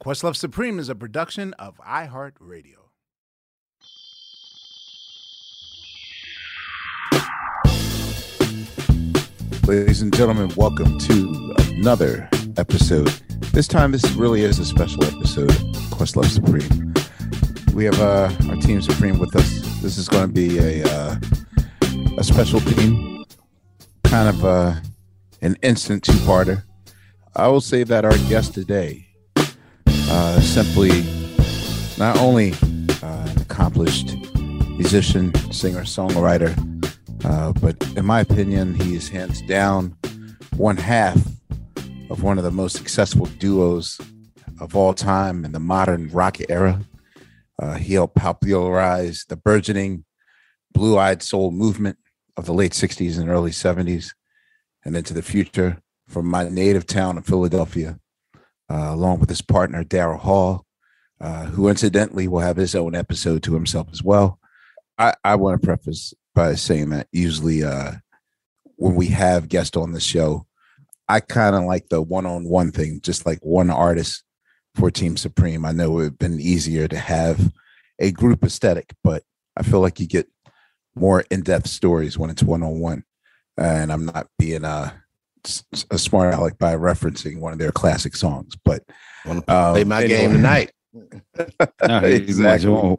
Questlove Supreme is a production of iHeartRadio. Ladies and gentlemen, welcome to another episode. This time, this really is a special episode of Questlove Supreme. We have uh, our team Supreme with us. This is going to be a uh, a special team, kind of uh, an instant two-parter. I will say that our guest today, uh, simply not only uh, an accomplished musician, singer, songwriter, uh, but in my opinion, he is hands down one half of one of the most successful duos of all time in the modern rock era. Uh, he helped popularize the burgeoning blue eyed soul movement of the late 60s and early 70s and into the future from my native town of Philadelphia, uh, along with his partner, Daryl Hall, uh, who incidentally will have his own episode to himself as well. I, I want to preface by saying that usually uh, when we have guests on the show, I kind of like the one-on-one thing, just like one artist for Team Supreme. I know it would have been easier to have a group aesthetic, but I feel like you get more in-depth stories when it's one-on-one. And I'm not being a, a smart aleck by referencing one of their classic songs, but um, play my anyway. game tonight. no, exactly.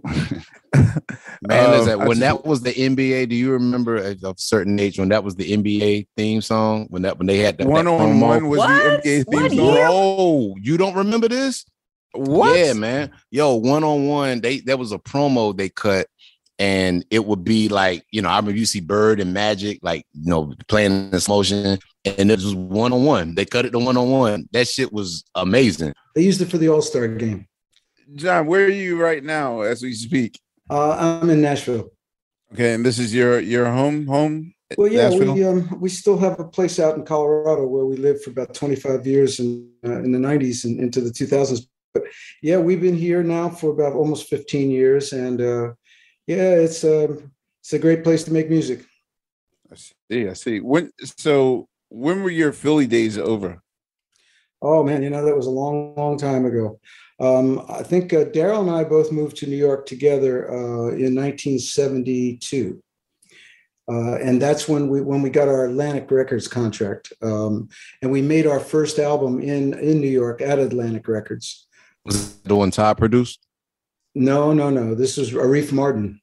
Man, is that um, when that was the NBA? Do you remember of a certain age when that was the NBA theme song? When that when they had that one that on one was what? the NBA theme what song. Oh, you don't remember this? What? Yeah, man. Yo, one on one. They there was a promo they cut, and it would be like you know I remember you see Bird and Magic like you know playing this motion, and it was one on one. They cut it to one on one. That shit was amazing. They used it for the All Star game. John, where are you right now as we speak? Uh, I'm in Nashville. Okay, and this is your your home home. Well, yeah, Nashville? we um, we still have a place out in Colorado where we lived for about 25 years in uh, in the 90s and into the 2000s. But yeah, we've been here now for about almost 15 years, and uh, yeah, it's a uh, it's a great place to make music. I see. I see. When so when were your Philly days over? Oh man, you know that was a long, long time ago. Um, I think uh, Daryl and I both moved to New York together uh, in 1972. Uh, and that's when we when we got our Atlantic Records contract, um, and we made our first album in in New York at Atlantic Records. Was the one Todd produced? No, no, no. This was Arif Mardin.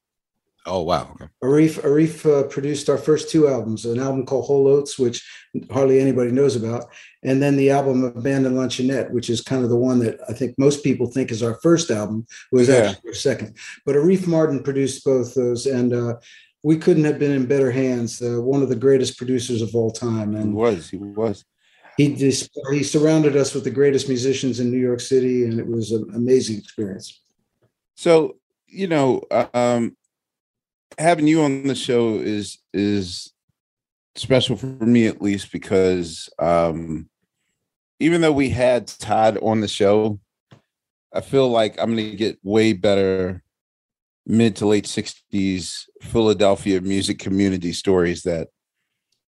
Oh wow! Okay. Arif Arif uh, produced our first two albums, an album called Whole Oats, which hardly anybody knows about, and then the album Abandoned Luncheonette, which is kind of the one that I think most people think is our first album, was yeah. actually our second. But Arif Mardin produced both those, and uh, we couldn't have been in better hands. Uh, one of the greatest producers of all time, and he was he was. He just, he surrounded us with the greatest musicians in New York City, and it was an amazing experience. So you know, um, having you on the show is is special for me at least because um even though we had Todd on the show, I feel like I'm going to get way better mid to late 60s Philadelphia music community stories that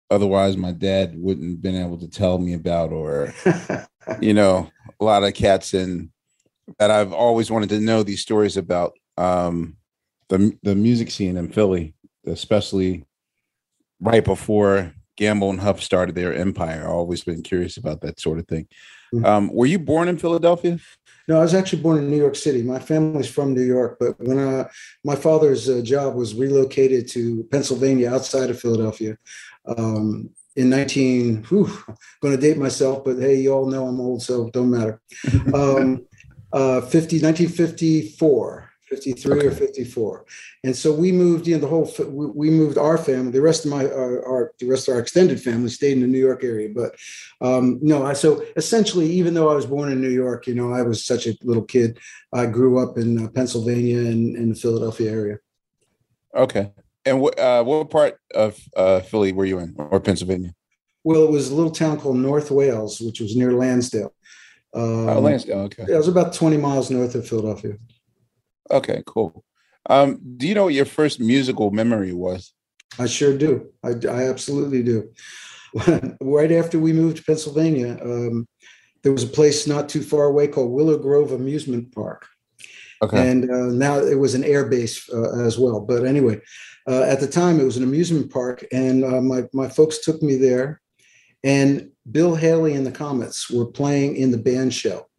otherwise my dad wouldn't have been able to tell me about or you know a lot of cats in that I've always wanted to know these stories about. Um the the music scene in Philly especially right before Gamble and Huff started their empire I've always been curious about that sort of thing Mhm. um were you born in Philadelphia No, I was actually born in New York City. My family's from New York, but when I, my father's uh, job was relocated to Pennsylvania outside of Philadelphia um, in 19, whew, going to date myself, but hey, you all know I'm old, so don't matter. Um, uh, 50, 1954, 53 or 54. And so we moved, you know, the whole, we we moved our family, the rest of my, our, our, the rest of our extended family stayed in the New York area. But um, no, I, so essentially, even though I was born in New York, you know, I was such a little kid. I grew up in uh, Pennsylvania and in the Philadelphia area. okay and what uh what part of uh Philly were you in or Pennsylvania Well, it was a little town called North Wales, which was near Lansdale. Um, oh Lansdale okay yeah, it was about 20 miles north of Philadelphia. Okay, cool. Um, do you know what your first musical memory was? I sure do. I, I absolutely do. right after we moved to Pennsylvania, um, there was a place not too far away called Willow Grove Amusement Park. Okay. And uh, now it was an air base uh, as well. But anyway, uh, at the time it was an amusement park, and uh, my my folks took me there, and Bill Haley and the Comets were playing in the band shell.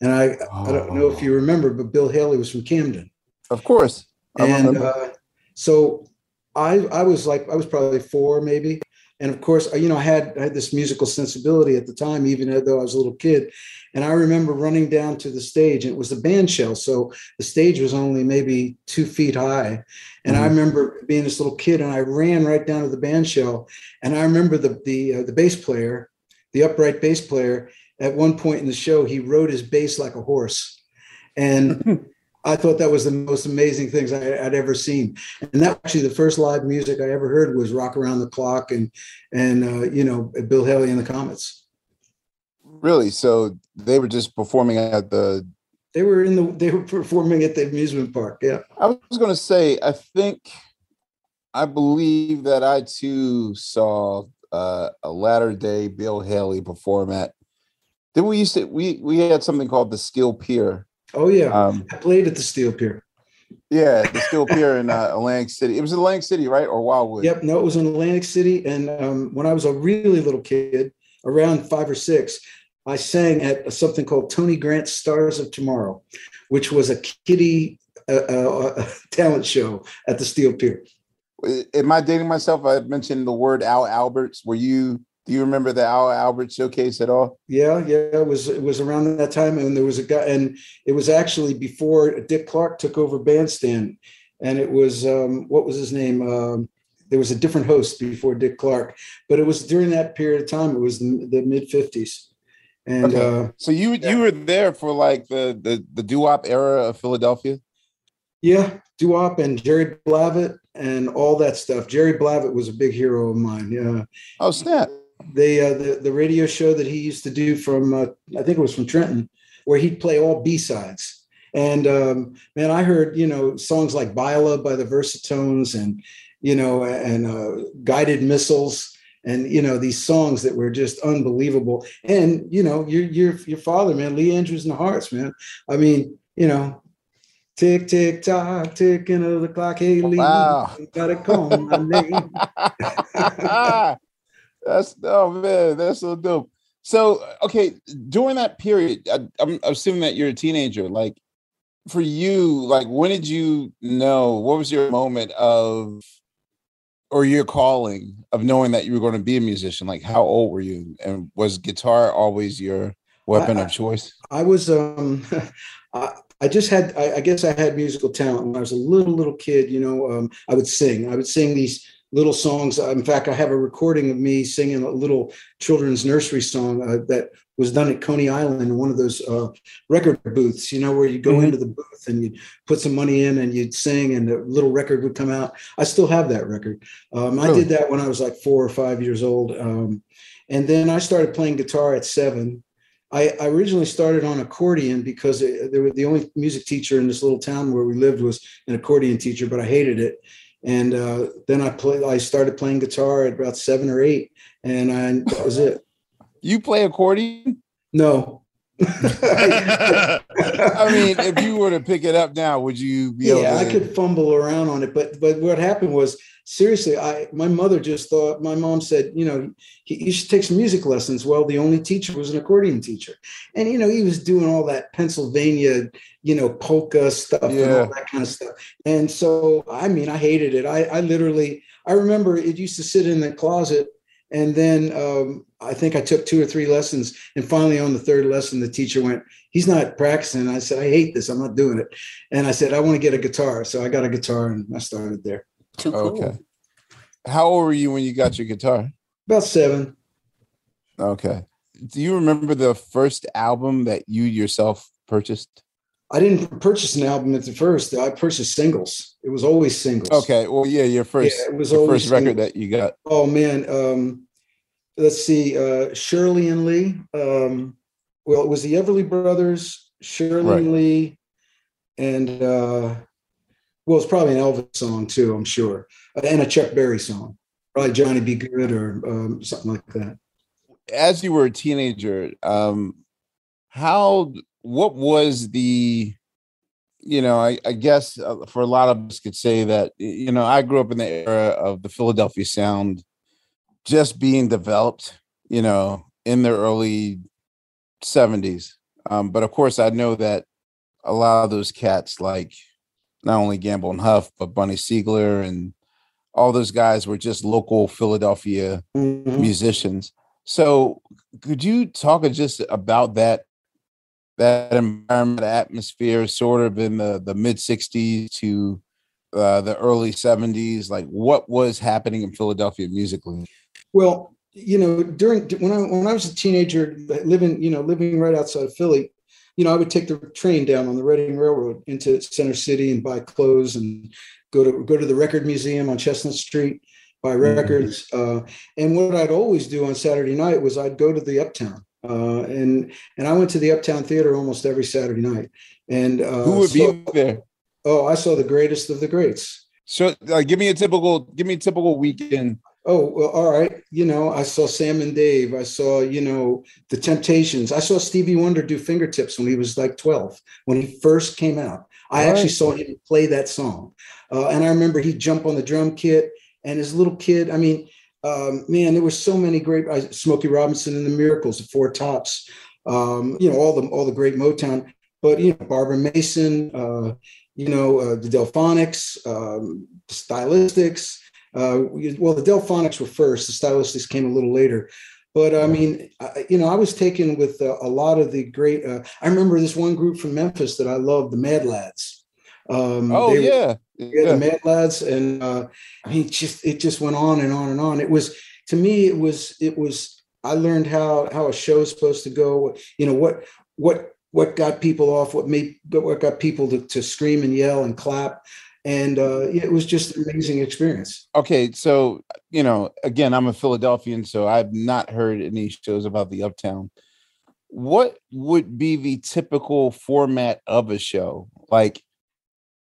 And I I don't know if you remember, but Bill Haley was from Camden, Of course. I and uh, so I I was like I was probably four maybe, and of course you know I had I had this musical sensibility at the time, even though I was a little kid, and I remember running down to the stage, and it was the band shell, so the stage was only maybe two feet high, and I Mhm. remember being this little kid, and I ran right down to the band shell, and I remember the the uh, the bass player, the upright bass player, at one point in the show he rode his bass like a horse, and I thought that was the most amazing things I, would ever seen. And that actually the first live music I ever heard was "Rock Around the Clock" and and uh, you know Bill Haley and the Comets. really? So they were just performing at the. They were in the they were performing at the amusement park. Yeah, I was going to say, I think, I believe that I too saw uh, a latter day Bill Haley perform at. Then we used to we we had something called the Steel Pier. oh yeah, Um, I played at the Steel Pier. yeah, the Steel Pier in uh, Atlantic City. It was Atlantic City, right, or Wildwood? Yep, no, it was in Atlantic City. And um, when I was a really little kid, around five or six, I sang at something called Tony Grant's Stars of Tomorrow, which was a kiddie uh, uh, talent show at the Steel Pier. Am I dating myself? I mentioned the word Al Alberts. Were you? Do you remember the Al Albert showcase at all? Yeah, yeah, it was it was around that time, and there was a guy, and it was actually before Dick Clark took over Bandstand, and it was um, what was his name? Um, there was a different host before Dick Clark, but it was during that period of time. It was the, the mid fifties, and Okay. uh, So you Yeah. you were there for like the the the doo wop era of Philadelphia. yeah, Doo wop and Jerry Blavat and all that stuff. Jerry Blavat was a big hero of mine. Yeah, Oh snap! They uh, the the radio show that he used to do from uh, I think it was from Trenton, where he'd play all B sides. And um, man, I heard you know songs like "Bila" by the Versatones, and you know, and uh, "Guided Missiles," and you know these songs that were just unbelievable. And you know, your your your father, man, Lee Andrews and the Hearts, man. I mean, you know. Tick tick tock, ticking of the clock. Hey Lee, Wow. you gotta call my name. that's oh man, that's so dope. So okay, during that period, I, I'm assuming that you're a teenager. Like for you, like when did you know? What was your moment of, or your calling of knowing that you were going to be a musician? Like how old were you, and was guitar always your weapon I- of choice? I was um I, I just had I, I guess I had musical talent when I was a little little kid, you know, um I would sing. I would sing these little songs. In fact, I have a recording of me singing a little children's nursery song uh, that was done at Coney Island in one of those uh, record booths, you know, where you go Mhm. into the booth and you put some money in and you'd sing and the little record would come out. I still have that record. Um, I Really? did that when I was like four or five years old. Um, and then I started playing guitar at seven I, I originally started on accordion because it, there was the only music teacher in this little town where we lived was an accordion teacher, but I hated it. And uh, then I play. I started playing guitar at about seven or eight, and I, that was it. You play accordion? No, I mean, if you were to pick it up now, would you be able yeah? I could fumble around on it, but but what happened was seriously, I my mother just thought my mom said, you know, he, you should take some music lessons. Well, the only teacher was an accordion teacher, and you know he was doing all that Pennsylvania, you know, polka stuff and all that kind of stuff. And so, I mean, I hated it. I I literally, I remember it used to sit in the closet. And then um, I think I took two or three lessons, and finally on the third lesson, the teacher went, "He's not practicing." I said, "I hate this. I'm not doing it." And I said, "I want to get a guitar." So I got a guitar, and I started there. Too cool. Okay. How old were you when you got your guitar? About seven. Okay. Do you remember the first album that you yourself purchased? I didn't purchase an album at the first. I purchased singles. It was always singles. Okay. Well, yeah, your first, Yeah, it was the first record singles. that you got. Oh man. Um, let's see. Uh, Shirley and Lee. Um, well, it was the Everly Brothers, Shirley Right. and Lee, and uh, well, it's probably an Elvis song too. I'm sure, Uh, and a Chuck Berry song, probably Johnny B. Goode or um, something like that. As you were a teenager, um, how, what was the, you know, I, I guess uh, for a lot of us could say that, you know, I grew up in the era of the Philadelphia sound just being developed, you know, in the early 70s. Um, but of course, I know that a lot of those cats, like not only Gamble and Huff, but Bunny Sigler and all those guys were just local Philadelphia Mhm. musicians. So, could you talk just about that that environment, atmosphere, sort of in the the mid '60s to uh, the early '70s? Like, what was happening in Philadelphia musically? Well, you know, during when I when I was a teenager, living you know living right outside of Philly, you know, I would take the train down on the Reading Railroad into Center City and buy clothes and go to go to the Record Museum on Chestnut Street, buy records. Uh, and what I'd always do on Saturday night was I'd go to the Uptown. Uh, and and I went to the Uptown Theater almost every Saturday night. And uh, Who would so- be there? oh, I saw the greatest of the greats. So, uh, give me a typical, give me a typical weekend. Oh, well, all right. You know, I saw Sam and Dave. I saw, you know, the Temptations. I saw Stevie Wonder do fingertips when he was like 12, when he first came out. I All actually right. saw him play that song. Uh, and I remember he'd jump on the drum kit and his little kid. I mean, um, man, there were so many great I, Smokey Robinson and the Miracles, the Four Tops, um, you know, all the all the great Motown. But you know, Barbara Mason, uh, you know, uh, the Delphonics, um, the Stylistics. Uh, well, the Delphonics were first. The Stylistics came a little later. But I mean, I, you know, I was taken with uh, a lot of the great. Uh, I remember this one group from Memphis that I loved, the Mad Lads. Um, Oh they were- yeah, the Mad Lads, and uh, I mean, just it just went on and on and on. It was to me, it was it was. I learned how how a show is supposed to go. You know what what what got people off, what made what got people to, to scream and yell and clap, and uh, it was just an amazing experience. Okay, so you know, again, I'm a Philadelphian, so I've not heard any shows about the Uptown. What would be the typical format of a show? Like,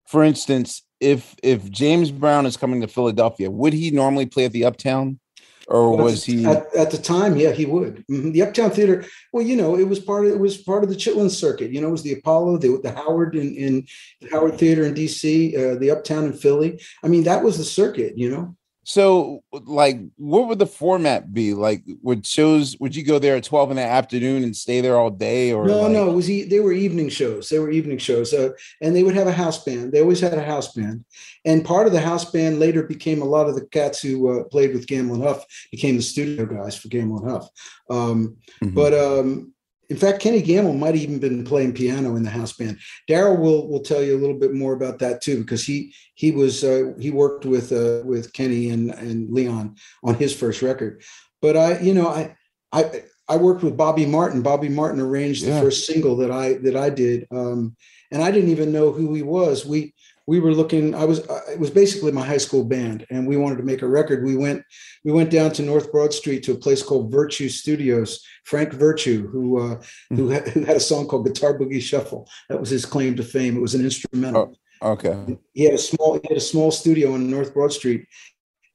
for instance, if if James Brown is coming to Philadelphia, would he normally play at the Uptown, or Well, was he? at, at the time? Yeah, he would. Mhm. The Uptown Theater. Well, you know, it was part of it was part of the Chitlin circuit. You know, it was the Apollo, the, the Howard in, in the Howard Theater in D.C., uh, the Uptown in Philly. I mean, that was the circuit. You know. So, like, what would the format be? Like, would shows would you go there at twelve in the afternoon and stay there all day, or no, like- no, it was e- they were evening shows. They were evening shows, uh, and they would have a house band. They always had a house band, and part of the house band later became a lot of the cats who uh, played with Gamble and Huff became the studio guys for Gamble and Huff. Um, Mhm. But um, in fact, Kenny Gamble might have even been playing piano in the house band. Daryl will will tell you a little bit more about that too, because he he was uh, he worked with uh, with Kenny and and Leon on his first record. But I, you know, I I I worked with Bobby Martin. Bobby Martin arranged Yeah. the first single that I that I did, um, and I didn't even know who he was. We we were looking. I was it was basically my high school band, and we wanted to make a record. We went we went down to North Broad Street to a place called Virtue Studios. Frank Virtue, who uh, mm-hmm. who, had, who had a song called Guitar Boogie Shuffle. That was his claim to fame. It was an instrumental. Oh, okay. He had a small he had a small studio on North Broad Street,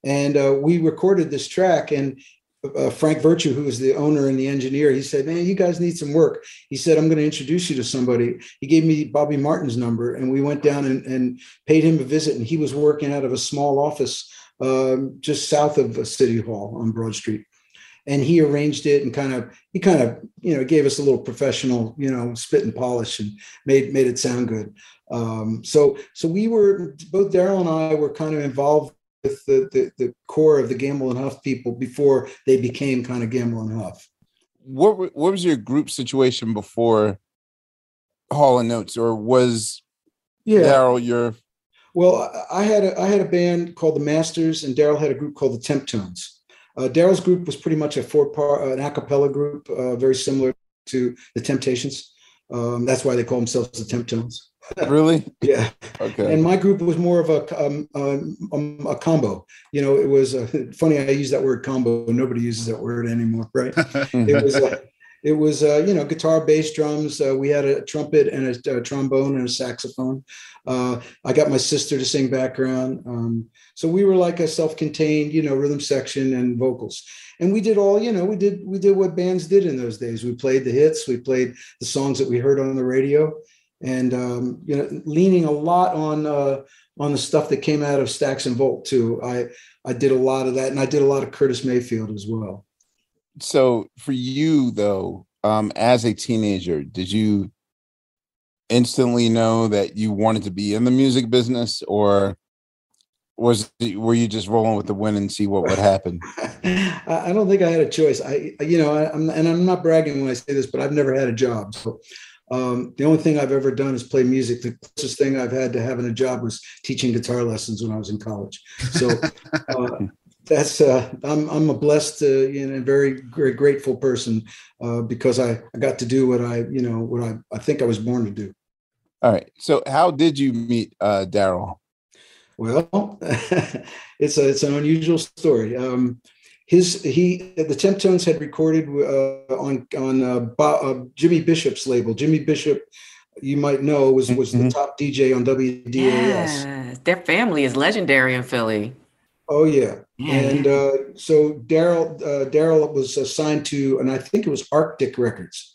and uh, we recorded this track. And uh, Frank Virtue, who was the owner and the engineer, he said, "Man, you guys need some work." He said, "I'm going to introduce you to somebody." He gave me Bobby Martin's number, and we went down and, and paid him a visit. And he was working out of a small office um, just south of City Hall on Broad Street. And he arranged it and kind of he kind of you know gave us a little professional you know spit and polish and made made it sound good. Um, so so we were both Daryl and I were kind of involved with the, the, the core of the Gamble and Huff people before they became kind of Gamble and Huff. What what was your group situation before Hall and Oates, or was yeah. Daryl your? Well, I had a I had a band called the Masters, and Daryl had a group called the Temptones. Uh, Daryl's group was pretty much a four part an a cappella group, uh, very similar to the Temptations. Um, that's why they call themselves the Temptones. really? yeah. Okay. And my group was more of a um, um, a combo. You know, it was uh, funny. I use that word combo. Nobody uses that word anymore, right? it was. Uh, it was uh, you know guitar, bass, drums. Uh, we had a trumpet and a, a trombone and a saxophone. Uh, I got my sister to sing background. Um, so we were like a self-contained, you know, rhythm section and vocals. And we did all, you know, we did we did what bands did in those days. We played the hits, we played the songs that we heard on the radio, and um, you know, leaning a lot on uh, on the stuff that came out of Stax and Volt too. I I did a lot of that, and I did a lot of Curtis Mayfield as well. So for you though, um, as a teenager, did you instantly know that you wanted to be in the music business, or was were you just rolling with the wind and see what would happen? I don't think I had a choice. I, you know, I, am and I'm not bragging when I say this, but I've never had a job. So um, the only thing I've ever done is play music. The closest thing I've had to having a job was teaching guitar lessons when I was in college. So uh, that's uh, I'm I'm a blessed uh, you know very very grateful person uh, because I, I got to do what I you know what I I think I was born to do. All right. So how did you meet uh, Daryl? Well, it's a it's an unusual story. Um, his he the Temptones had recorded uh, on on uh, Bob, uh, Jimmy Bishop's label. Jimmy Bishop, you might know, was was mm-hmm. the top DJ on WDAS. Yes, their family is legendary in Philly. Oh yeah, yeah. and uh, so Daryl uh, Daryl was assigned to, and I think it was Arctic Records.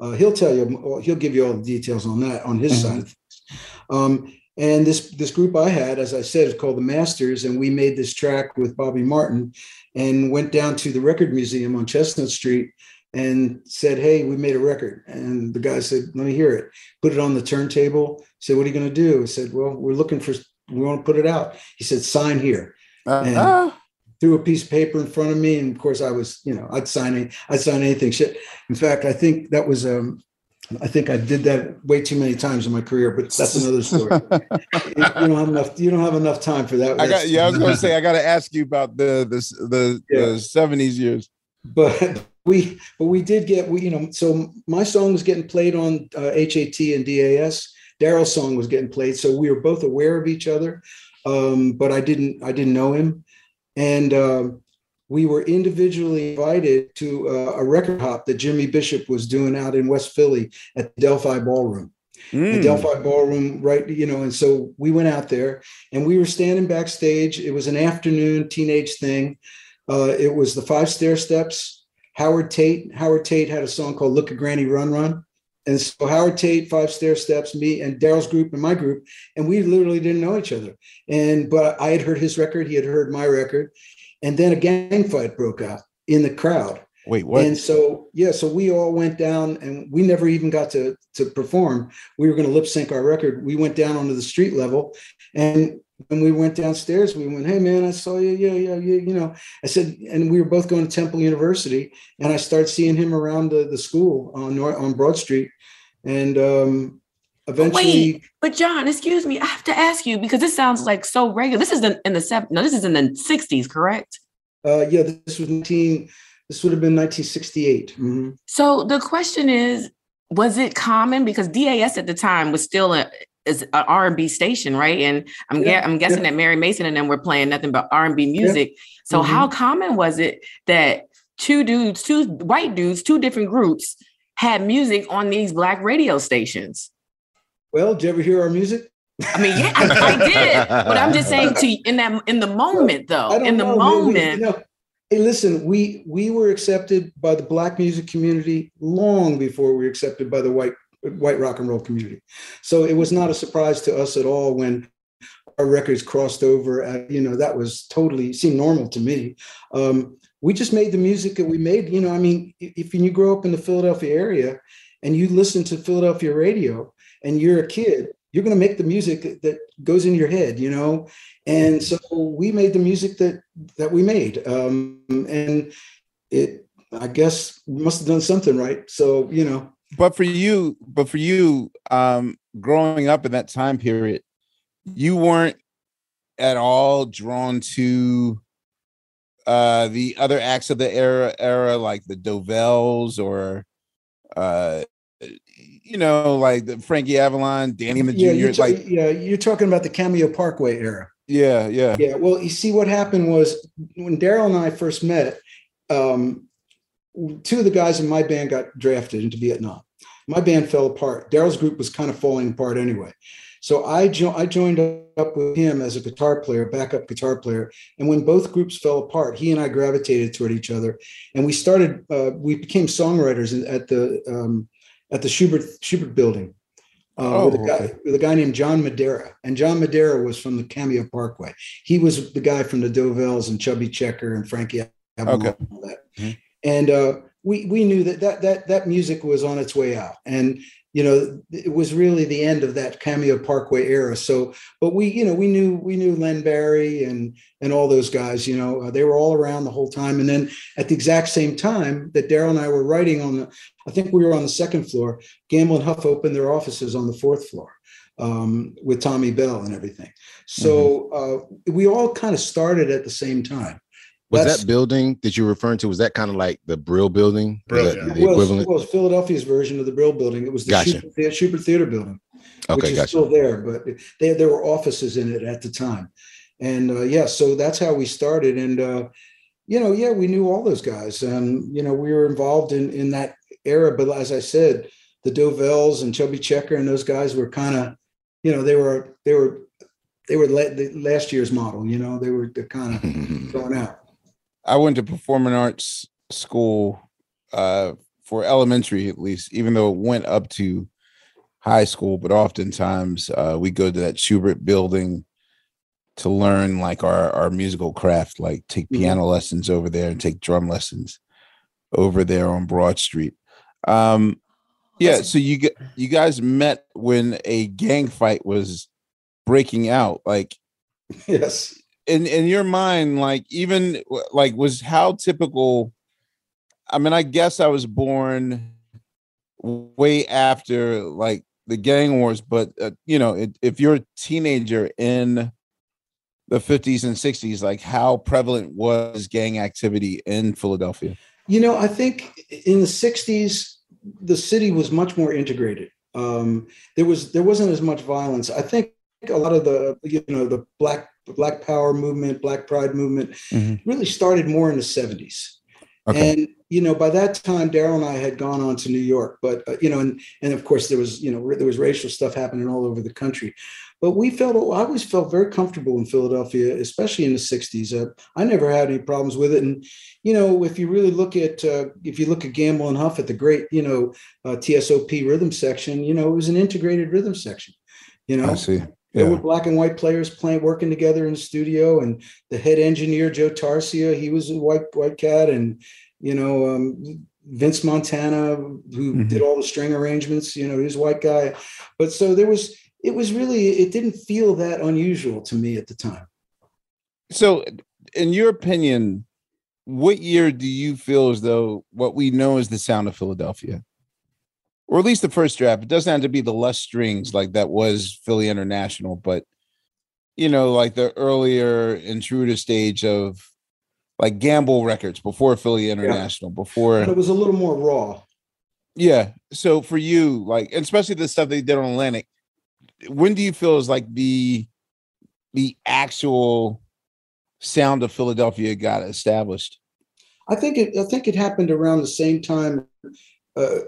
Uh, he'll tell you, he'll give you all the details on that on his mm-hmm. side of things. Um, and this this group I had, as I said, is called the Masters, and we made this track with Bobby Martin and went down to the record museum on Chestnut Street and said, Hey, we made a record. And the guy said, Let me hear it. Put it on the turntable. Said, What are you going to do? I said, Well, we're looking for, we want to put it out. He said, Sign here. Uh, and uh, threw a piece of paper in front of me. And of course, I was, you know, I'd sign, any, I'd sign anything. Shit. In fact, I think that was, um, I think I did that way too many times in my career, but that's another story. you, don't have enough. You don't have enough time for that. I got, yeah, I was going to say I got to ask you about the the the, yeah. the 70s years. But we but we did get we you know so my song was getting played on uh, HAT and DAS. Daryl's song was getting played, so we were both aware of each other. Um, but I didn't I didn't know him, and um, we were individually invited to uh, a record hop that Jimmy Bishop was doing out in West Philly at the Delphi Ballroom. Mm. The Delphi Ballroom, right? You know, and so we went out there and we were standing backstage. It was an afternoon teenage thing. Uh, it was the Five Stairsteps. Howard Tate. Howard Tate had a song called "Look at Granny Run Run," and so Howard Tate, Five Stairsteps, me and Daryl's group and my group, and we literally didn't know each other. And but I had heard his record, he had heard my record, and then a gang fight broke out in the crowd. Wait, what? And so, yeah, so we all went down and we never even got to, to perform. We were going to lip sync our record. We went down onto the street level. And when we went downstairs, we went, Hey, man, I saw you. Yeah, yeah, yeah. You know, I said, and we were both going to Temple University. And I started seeing him around the, the school on, on Broad Street. And um, eventually. Wait, but John, excuse me, I have to ask you because this sounds like so regular. This is in, in the seven. No, this is in the '60s, correct? Uh, yeah, this was 19. This would have been 1968. Mm-hmm. So the question is, was it common because DAS at the time was still a, is an R&B station, right? And I'm Yeah, I'm guessing yeah. that Mary Mason and them were playing nothing but R&B music. So Mhm. how common was it that two dudes, two white dudes, two different groups had music on these black radio stations? Well, did you ever hear our music? I mean, yeah, I, I did, but I'm just saying to in that in the moment though, in the know. We- we- moment. you know, hey, listen, we we were accepted by the black music community long before we were accepted by the white white rock and roll community. So it was not a surprise to us at all when our records crossed over. At, you know, that was totally seemed normal to me. Um, we just made the music that we made. You know, I mean, if, if you grow up in the Philadelphia area and you listen to Philadelphia radio and you're a kid, you're going to make the music that, goes in your head, you know. And so we made the music that that we made, um, and it, I guess, must have done something right. So you know, but for you but for you um growing up in that time period you weren't at all drawn to uh the other acts of the era era like the Dovels or uh you know like the Frankie Avalon, Danny the yeah, you're ta- like yeah, you're talking about the Cameo Parkway era. yeah yeah Yeah, well, you see, what happened was when Daryl and I first met, um, two of the guys in my band got drafted into Vietnam. My band fell apart. Daryl's group was kind of falling apart anyway. So I, jo- I joined up with him as a guitar player, backup guitar player. And when both groups fell apart, he and I gravitated toward each other, and we started. Uh, we became songwriters at the um, at the Shubert Shubert Building uh, with, a Oh, guy, okay. with a guy named John Madara. And John Madara was from the Cameo Parkway. He was the guy from the Dovels and Chubby Checker and Frankie Avalon Okay. and all that. Mhm. And uh, we we knew that, that that that music was on its way out. And you know, it was really the end of that Cameo Parkway era. So, but we, you know, we knew we knew Len Barry and and all those guys. You know, uh, they were all around the whole time. And then at the exact same time that Daryl and I were writing on the, I think we were on the second floor. Gamble and Huff opened their offices on the fourth floor um, with Tommy Bell and everything. So uh, we all kind of started at the same time. Was That's- that building that you're referring to? Was that kind of like the Brill building? Brill, The- yeah. the It was, equivalent? it was Philadelphia's version of the Brill Building. It was the Gotcha. Shubert, Shubert Theater Building, which is gotcha. still there, but they, there were offices in it at the time. And uh, yeah, so that's how we started. And uh, you know, yeah, we knew all those guys, and you know, we were involved in in that era. But as I said, the Dovels and Chubby Checker and those guys were kind of, you know, they were they were they were la- the last year's model. You know, they were they kind of going out. I went to performing arts school uh, for elementary, at least, even though it went up to high school. But oftentimes uh, we go to that Shubert building to learn like our, our musical craft, like take Mhm. piano lessons over there and take drum lessons over there on Broad Street. Um, yeah, so you get you guys met when a gang fight was breaking out. Like yes. In in your mind like even like was how typical i mean i guess i was born way after like the gang wars but uh, you know it, if you're a teenager in the 50s and 60s like how prevalent was gang activity in philadelphia You know, I think in the '60s, the city was much more integrated. Um, there was there wasn't as much violence. I think a lot of the you know the black Black Power movement, Black Pride movement, Mhm. really started more in the '70s. Okay. And you know, by that time, Daryl and I had gone on to New York, but uh, you know, and and of course there was you know there was racial stuff happening all over the country. But we felt I always felt very comfortable in Philadelphia, especially in the '60s. Uh, I never had any problems with it, and you know, if you really look at uh, if you look at Gamble and Huff at the great you know uh, TSOP rhythm section, you know, it was an integrated rhythm section. You know, i see there yeah were black and white players playing, working together in the studio, and the head engineer Joe Tarsia, he was a white white cat, and you know um, Vince Montana, who Mhm. did all the string arrangements. You know, he was white guy, but so there was. It was really. It didn't feel that unusual to me at the time. so in your opinion what year do you feel as though what we know is the sound of philadelphia or at least the first draft it doesn't have to be the less strings like that was philly international but you know like the earlier intruder stage of like gamble records before philly international before But it was a little more raw. yeah. So for you, like, and especially the stuff they did on Atlantic, when do you feel is like the the actual sound of Philadelphia got established? I think it. I think it happened around the same time, uh,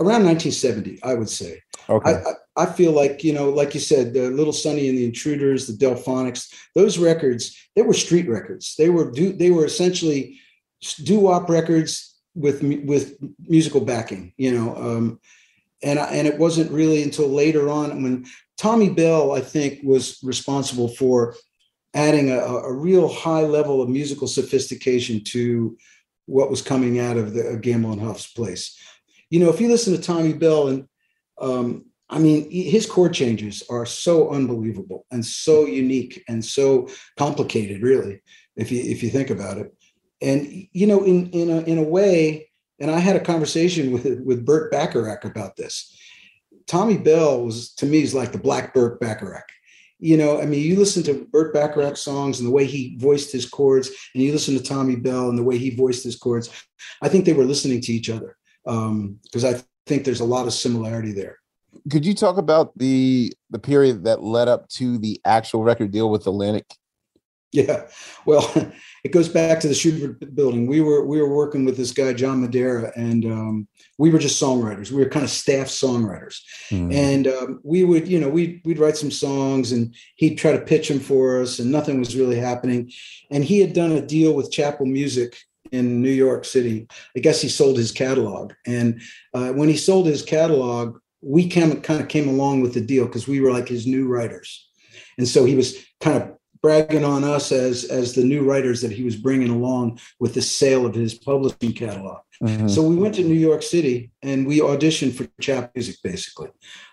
around 1970. I would say. Okay. I, I, feel like you know, like you said, the Little Sonny and the Intruders, the Delphonics, those records, they were street records. They were do they were essentially doo wop records with with musical backing. You know, um, and I, and it wasn't really until later on when Tommy Bell, I think, was responsible for adding a, a real high level of musical sophistication to what was coming out of the Gamble and Huff's place. You know, if you listen to Tommy Bell and um, I mean, his chord changes are so unbelievable and so unique and so complicated, really, if you if you think about it. And you know, in in a in a way, and I had a conversation with with Burt Bacharach about this. Tommy Bell was to me is like the Black Burt Bacharach. You know, I mean, you listen to Burt Bacharach songs and the way he voiced his chords, and you listen to Tommy Bell and the way he voiced his chords. I think they were listening to each other because um, I think there's a lot of similarity there could you talk about the the period that led up to the actual record deal with Atlantic? Yeah, well, it goes back to the Shubert building. We were we were working with this guy John Madara, and um, we were just songwriters. We were kind of staff songwriters, mm. and um, we would you know we we'd write some songs, and he'd try to pitch them for us, and nothing was really happening. And he had done a deal with Chappell Music in New York City. I guess he sold his catalog, and uh, when he sold his catalog, we came, kind of came along with the deal because we were like his new writers. And so he was kind of bragging on us as as the new writers that he was bringing along with the sale of his publishing catalog. Mm-hmm. So we went to New York City and we auditioned for Chappell Music, basically.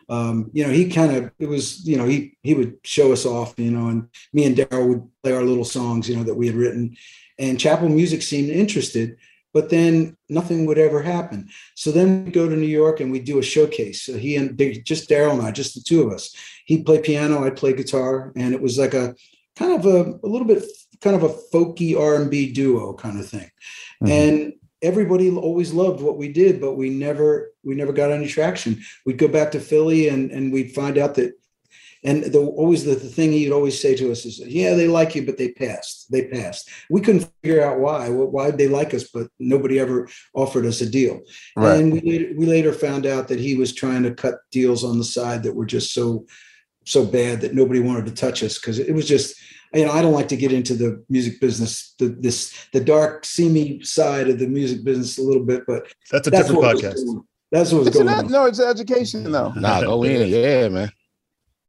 Um, you know, he kind of it was you know he he would show us off, you know, and me and Daryl would play our little songs, you know, that we had written, and Chappell Music seemed interested but then nothing would ever happen. So then we go to New York and we do a showcase. So he and just Daryl and I, just the two of us. He'd play piano, I'd play guitar, and it was like a kind of a, a little bit kind of a folky R&B duo kind of thing. Mm-hmm. And everybody always loved what we did, but we never we never got any traction. We'd go back to Philly and and we'd find out that and the, always the, the thing he'd always say to us is, "Yeah, they like you, but they passed. They passed." We couldn't figure out why. Why they like us, but nobody ever offered us a deal. Right. And we we later found out that he was trying to cut deals on the side that were just so so bad that nobody wanted to touch us because it was just you know, I don't like to get into the music business, the this the dark, seamy side of the music business a little bit, but that's a that's different podcast. That's what was it's going an, on. No, it's education though. Nah, go in, yeah, man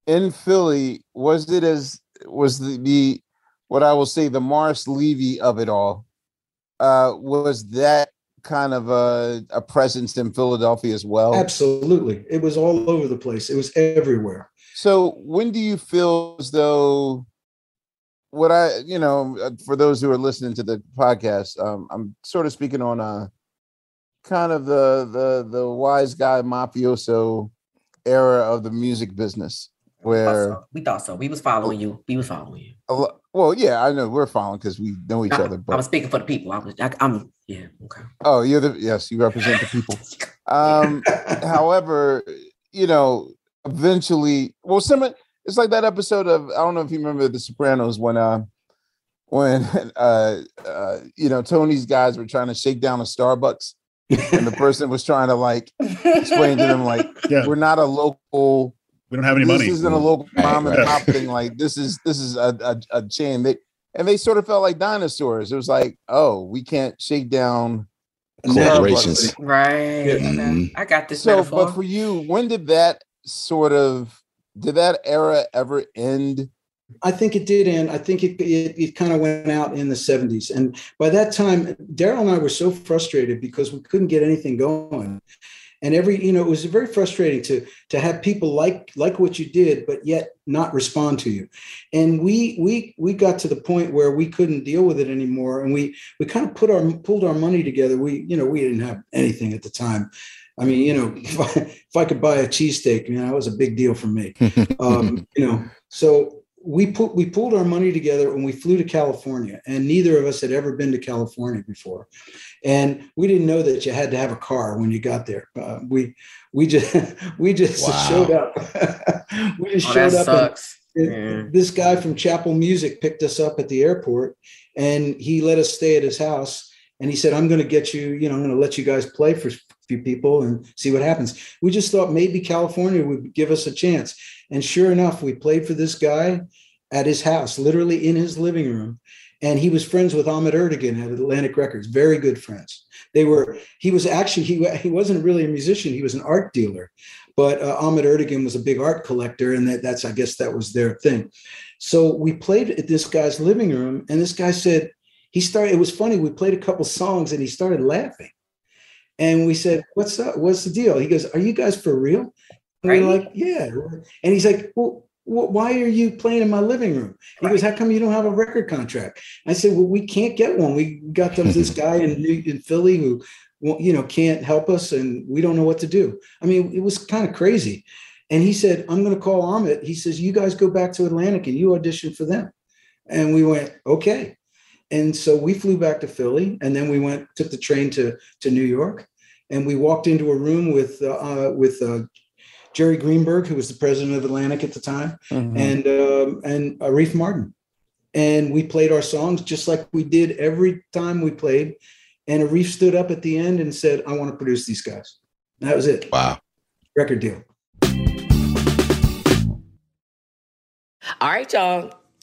in Philly, was it as was the, the what I will say the Morris Levy of it all? Uh, was that kind of a, a presence in Philadelphia as well? Absolutely, it was all over the place. It was everywhere. So when do you feel as though what I, you know, uh, for those who are listening to the podcast, um, I'm sort of speaking on a kind of the the the wise guy mafioso era of the music business where we thought so. We was following you. We was following you. Well, yeah, I know we're following because we know each I, other. But I'm speaking for the people. I was, I, am yeah, okay. Oh, you're the yes, you represent the people. um, however, you know, eventually, well, similar. It's like that episode of I don't know if you remember The Sopranos when uh when uh, uh you know Tony's guys were trying to shake down a Starbucks and the person was trying to like explain to them like yeah. we're not a local we don't have any this money. This isn't a local mom and pop thing. Like this is this is a, a, a chain. They and they sort of felt like dinosaurs. It was like, oh, we can't shake down corporations. Right. Mm-hmm. I got this. So, metaphor. but for you, when did that sort of did that era ever end? I think it did end. I think it, it, it kind of went out in the 70s. And by that time, Daryl and I were so frustrated because we couldn't get anything going and every you know it was very frustrating to to have people like like what you did but yet not respond to you and we we we got to the point where we couldn't deal with it anymore and we we kind of put our pulled our money together we you know we didn't have anything at the time i mean you know if i, if I could buy a cheesesteak you know that was a big deal for me um, you know so we put we pulled our money together and we flew to California, and neither of us had ever been to California before, and we didn't know that you had to have a car when you got there. Uh, we we just we just wow. showed up. we just oh, showed up. Sucks. And, This guy from Chappell Music picked us up at the airport, and he let us stay at his house. And he said, "I'm going to get you. You know, I'm going to let you guys play for a few people and see what happens. We just thought maybe California would give us a chance. And sure enough, we played for this guy at his house, literally in his living room. And he was friends with Ahmet Ertegun at Atlantic Records, very good friends. They were, he was actually, he, he wasn't really a musician, he was an art dealer. But uh, Ahmet Ertegun was a big art collector, and that, that's, I guess, that was their thing. So we played at this guy's living room, and this guy said, he started, it was funny, we played a couple songs and he started laughing. And we said, "What's up? What's the deal?" He goes, "Are you guys for real?" And right. we're like, "Yeah." And he's like, "Well." why are you playing in my living room? He right. goes, How come you don't have a record contract? I said, Well, we can't get one. We got them, this guy in, in Philly who, you know, can't help us and we don't know what to do. I mean, it was kind of crazy. And he said, I'm going to call Ahmet. He says, You guys go back to Atlantic and you audition for them. And we went, Okay. And so we flew back to Philly, and then we went took the train to to New York, and we walked into a room with uh, with uh, Jerry Greenberg, who was the president of Atlantic at the time, mm-hmm. and um, and Arif Mardin, and we played our songs just like we did every time we played. And Arif stood up at the end and said, "I want to produce these guys." And that was it. Wow, record deal. All right, y'all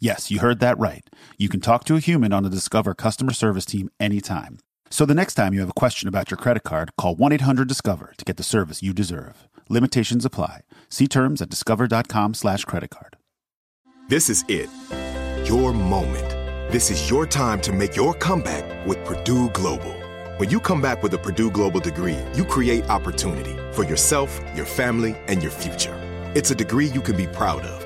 Yes, you heard that right. You can talk to a human on the Discover customer service team anytime. So the next time you have a question about your credit card, call 1 800 Discover to get the service you deserve. Limitations apply. See terms at discover.com slash credit card. This is it. Your moment. This is your time to make your comeback with Purdue Global. When you come back with a Purdue Global degree, you create opportunity for yourself, your family, and your future. It's a degree you can be proud of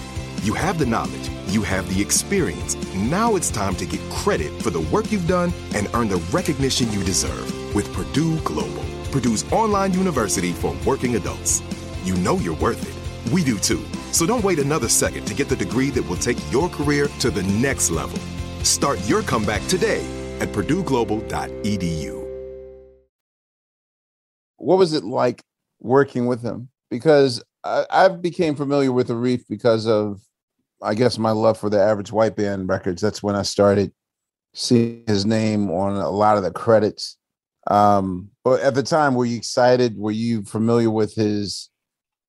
You have the knowledge, you have the experience. Now it's time to get credit for the work you've done and earn the recognition you deserve with Purdue Global, Purdue's online university for working adults. You know you're worth it. We do too. So don't wait another second to get the degree that will take your career to the next level. Start your comeback today at purdueglobal.edu. What was it like working with him? Because I, I became familiar with Arif because of I guess my love for the average white band records. That's when I started seeing his name on a lot of the credits. Um, but at the time, were you excited? Were you familiar with his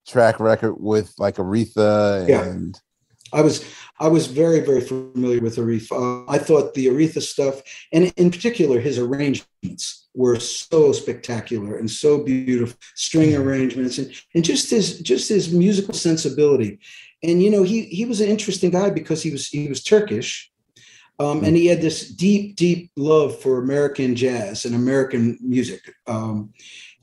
track record with like Aretha and yeah. I was I was very, very familiar with Aretha. Uh, I thought the Aretha stuff, and in particular his arrangements, were so spectacular and so beautiful. String arrangements and, and just his just his musical sensibility and you know he he was an interesting guy because he was he was Turkish, um, and he had this deep deep love for American jazz and American music. Um,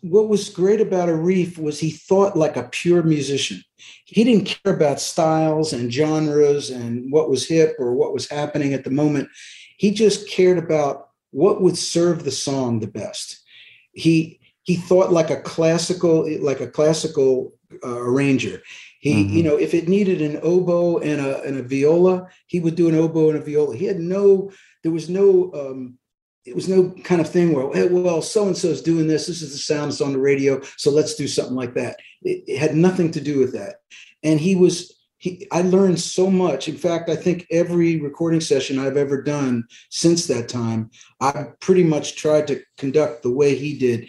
what was great about Arif was he thought like a pure musician. He didn't care about styles and genres and what was hip or what was happening at the moment. He just cared about what would serve the song the best. He he thought like a classical like a classical uh, arranger. He, Mhm. you know, if it needed an oboe and a and a viola, he would do an oboe and a viola. He had no, there was no, um, it was no kind of thing where, hey, well, so and so's doing this. This is the sound that's on the radio, so let's do something like that. It, it had nothing to do with that. And he was, he, I learned so much. In fact, I think every recording session I've ever done since that time, I pretty much tried to conduct the way he did.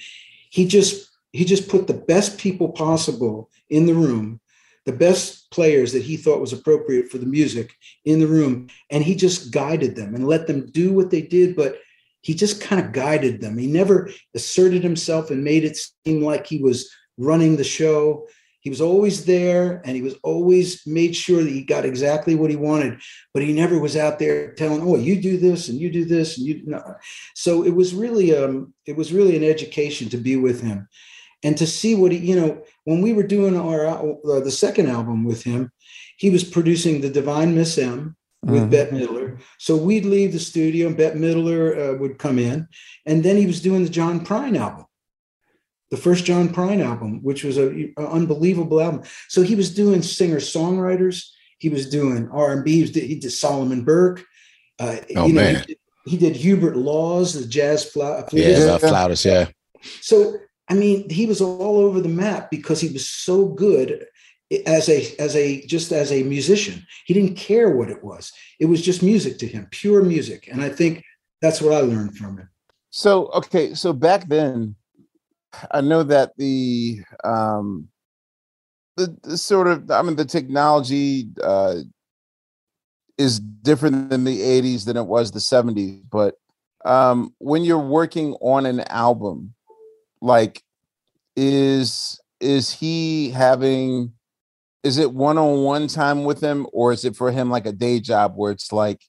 He just, he just put the best people possible in the room the best players that he thought was appropriate for the music in the room and he just guided them and let them do what they did but he just kind of guided them. He never asserted himself and made it seem like he was running the show. He was always there and he was always made sure that he got exactly what he wanted but he never was out there telling oh you do this and you do this and you no. so it was really um it was really an education to be with him and to see what he you know when we were doing our uh, the second album with him he was producing the divine miss m with Mhm. bette midler so we'd leave the studio and bette midler uh, would come in and then he was doing the john prine album the first john prine album which was a, a unbelievable album so he was doing singer songwriters he was doing r&b he, was, he did solomon burke uh, Oh, you know, man. he did, he did hubert laws the jazz fla- Yeah, uh, flautist, yeah. So I mean, he was all over the map because he was so good as a as a just as a musician. He didn't care what it was. It was just music to him, pure music. And I think that's what I learned from him. So okay, so back then, I know that the um the, the sort of I mean the technology uh is different than the 80s than it was the 70s, but um when you're working on an album, like is is he having is it one-on-one time with him or is it for him like a day job where it's like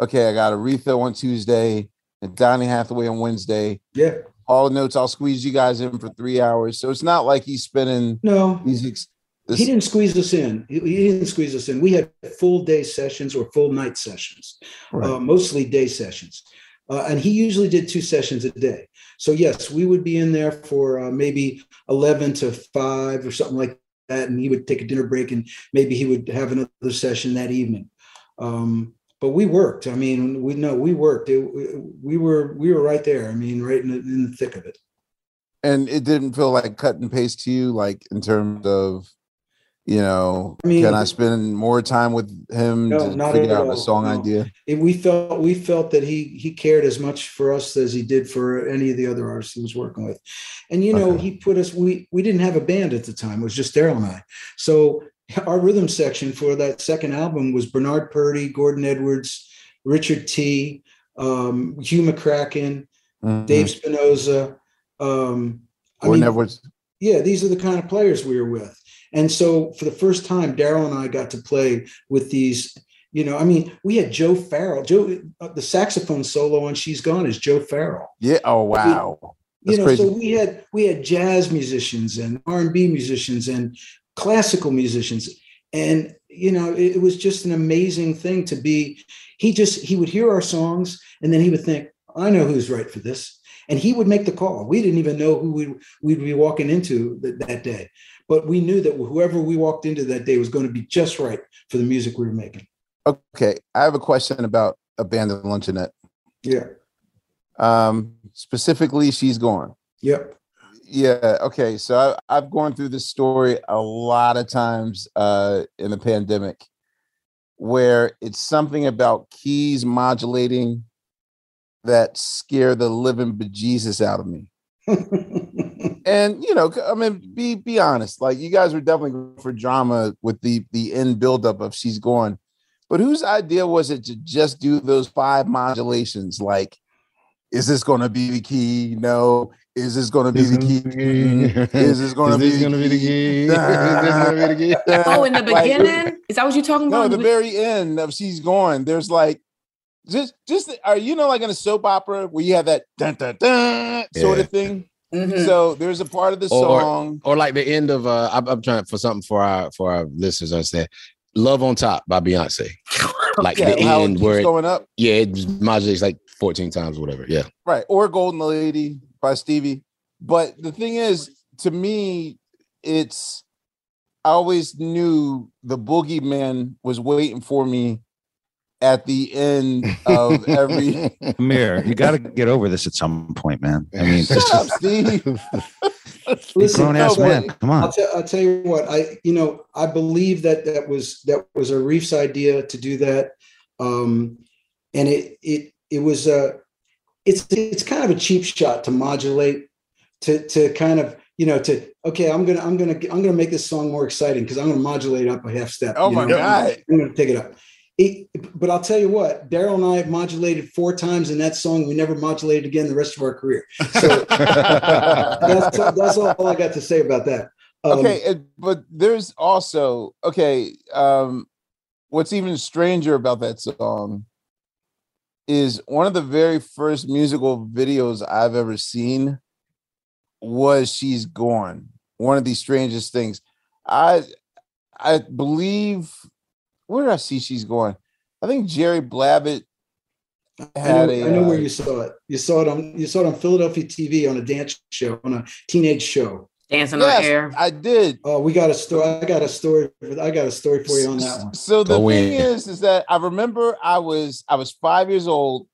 okay i got Aretha on tuesday and donny hathaway on wednesday Yeah. all the notes i'll squeeze you guys in for three hours so it's not like he's spending No, these ex- this, he didn't squeeze us in. He, he didn't squeeze us in. We had full day sessions or full night sessions. Right. uh, mostly day sessions. Uh, and he usually did two sessions a day. So, yes, we would be in there for uh, maybe 11 to 5 or something like that. And he would take a dinner break and maybe he would have another session that evening. Um, but we worked. I mean, we know we worked. It, we were we were right there. I mean, right in the, in the thick of it. and it didn't feel like cut and paste to you like in terms of you know I mean- can i spend more time with him No, to figure out a song no. idea It, we felt we felt that he he cared as much for us as he did for any of the other artists he was working with, and you know Okay. he put us we we didn't have a band at the time it was just Daryl and I so our rhythm section for that second album was Bernard Purdie, Gordon Edwards, Richard Tee, um, Hugh McCracken, Mhm. Dave Spinozza. Um, I Gordon mean, Edwards. yeah, these are the kind of players we were with. And so for the first time, Daryl and I got to play with these. You know, I mean, we had Joe Farrell. Joe, uh, the saxophone solo on "She's Gone" is Joe Farrell. yeah oh wow You That's know, crazy. so we had we had jazz musicians and R and B musicians and classical musicians, and you know, it, it was just an amazing thing to be. He just he would hear our songs, and then he would think, "I know who's right for this," and he would make the call. We didn't even know who we we'd be walking into th- that day, but we knew that whoever we walked into that day was going to be just right for the music we were making. okay i have a question about abandoned luncheonette Yeah. um specifically she's gone Yep. yeah okay so I, i've gone through this story a lot of times uh in the pandemic where it's something about keys modulating that scare the living bejesus out of me and you know i mean mm-hmm. be be honest like you guys were definitely going for drama with the the end buildup of she's gone but whose idea was it to just do those five modulations like is this going to be the key no is this going to be the key mm. is this going to be, the key? Is this gonna be the key? Oh, in the Like, beginning? Is that what you're talking about? no about? the very end of she's gone there's like just just are you know like in a soap opera where you have that dun, dun, dun, sort Yeah. of thing Mhm. so there's a part of the Or- song or like the end of uh I'm, I'm trying for something for our for our listeners to understand. Love on Top by Beyonce. Like yeah, the how it end where it, going up yeah, it modulates like 14 times or whatever. Yeah. Right. Or Golden Lady by Stevie. but the thing is, to me, it's I always knew the boogeyman was waiting for me at the end of every Amir, you got to get over this at some point, man. I mean, Shut this up, is Steve. Listen, grown ass no, man. but Come I'll, on. tell I'll tell you what I you know I believe that that was that was Arif's idea to do that, um, and it it it was a it's it's kind of a cheap shot to modulate to to kind of you know to okay I'm gonna I'm gonna I'm gonna make this song more exciting because I'm gonna modulate up a half step. Oh you my know? God. I'm gonna take it up. It, but I'll tell you what, Daryl and I modulated four times in that song. We never modulated again the rest of our career. So that's, that's all I got to say about that. Um, okay, it, but there's also okay. Um, what's even stranger about that song is one of the very first musical videos I've ever seen was "She's Gone." One of the strangest things. I I believe where did I see she's going? I think Jerry Blavat I had know, a. I know where uh, you saw it. You saw it on you saw it on Philadelphia TV on a dance show on a teenage show. Dancing yes, on air. I did. Oh, we got a story. I got a story. I got a story for you on that one. So the Go thing in. is, is that I remember I was I was five years old.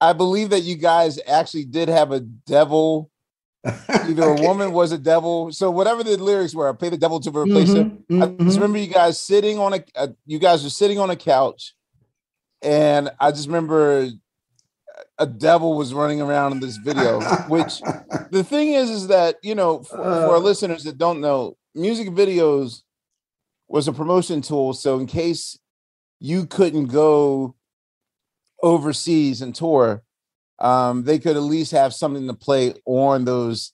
I believe that you guys actually did have a devil. Either a woman was a devil. So whatever the lyrics were, I pay the devil to replace her. Mhm, I mhm. just remember you guys sitting on a, uh you guys were sitting on a couch, and I just remember a devil was running around in this video. Which the thing is, is that you know, for, for our Uh. listeners that don't know, music videos was a promotion tool. So in case you couldn't go overseas and tour, um, they could at least have something to play on those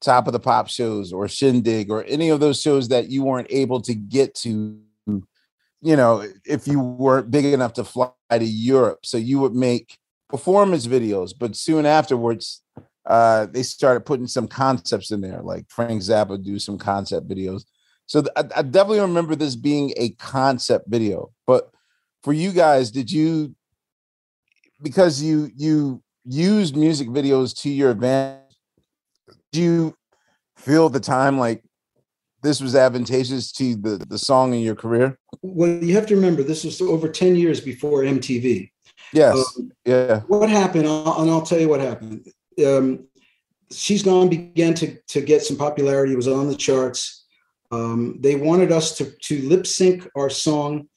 top of the pop shows or shindig or any of those shows that you weren't able to get to you know if you weren't big enough to fly to europe. So you would make performance videos but soon afterwards uh they started putting some concepts in there like frank zappa do some concept videos. So th- I, I definitely remember this being a concept video. But for you guys did you because you you used music videos to your advantage? Do you feel at the time like this was advantageous to the the song in your career? Well, you have to remember this was over ten years before MTV. yes. Um, yeah. what happened I'll- and i'll tell you what happened. Um, she's gone began to, to get some popularity it was on the charts. Um, they wanted us to, to lip sync our song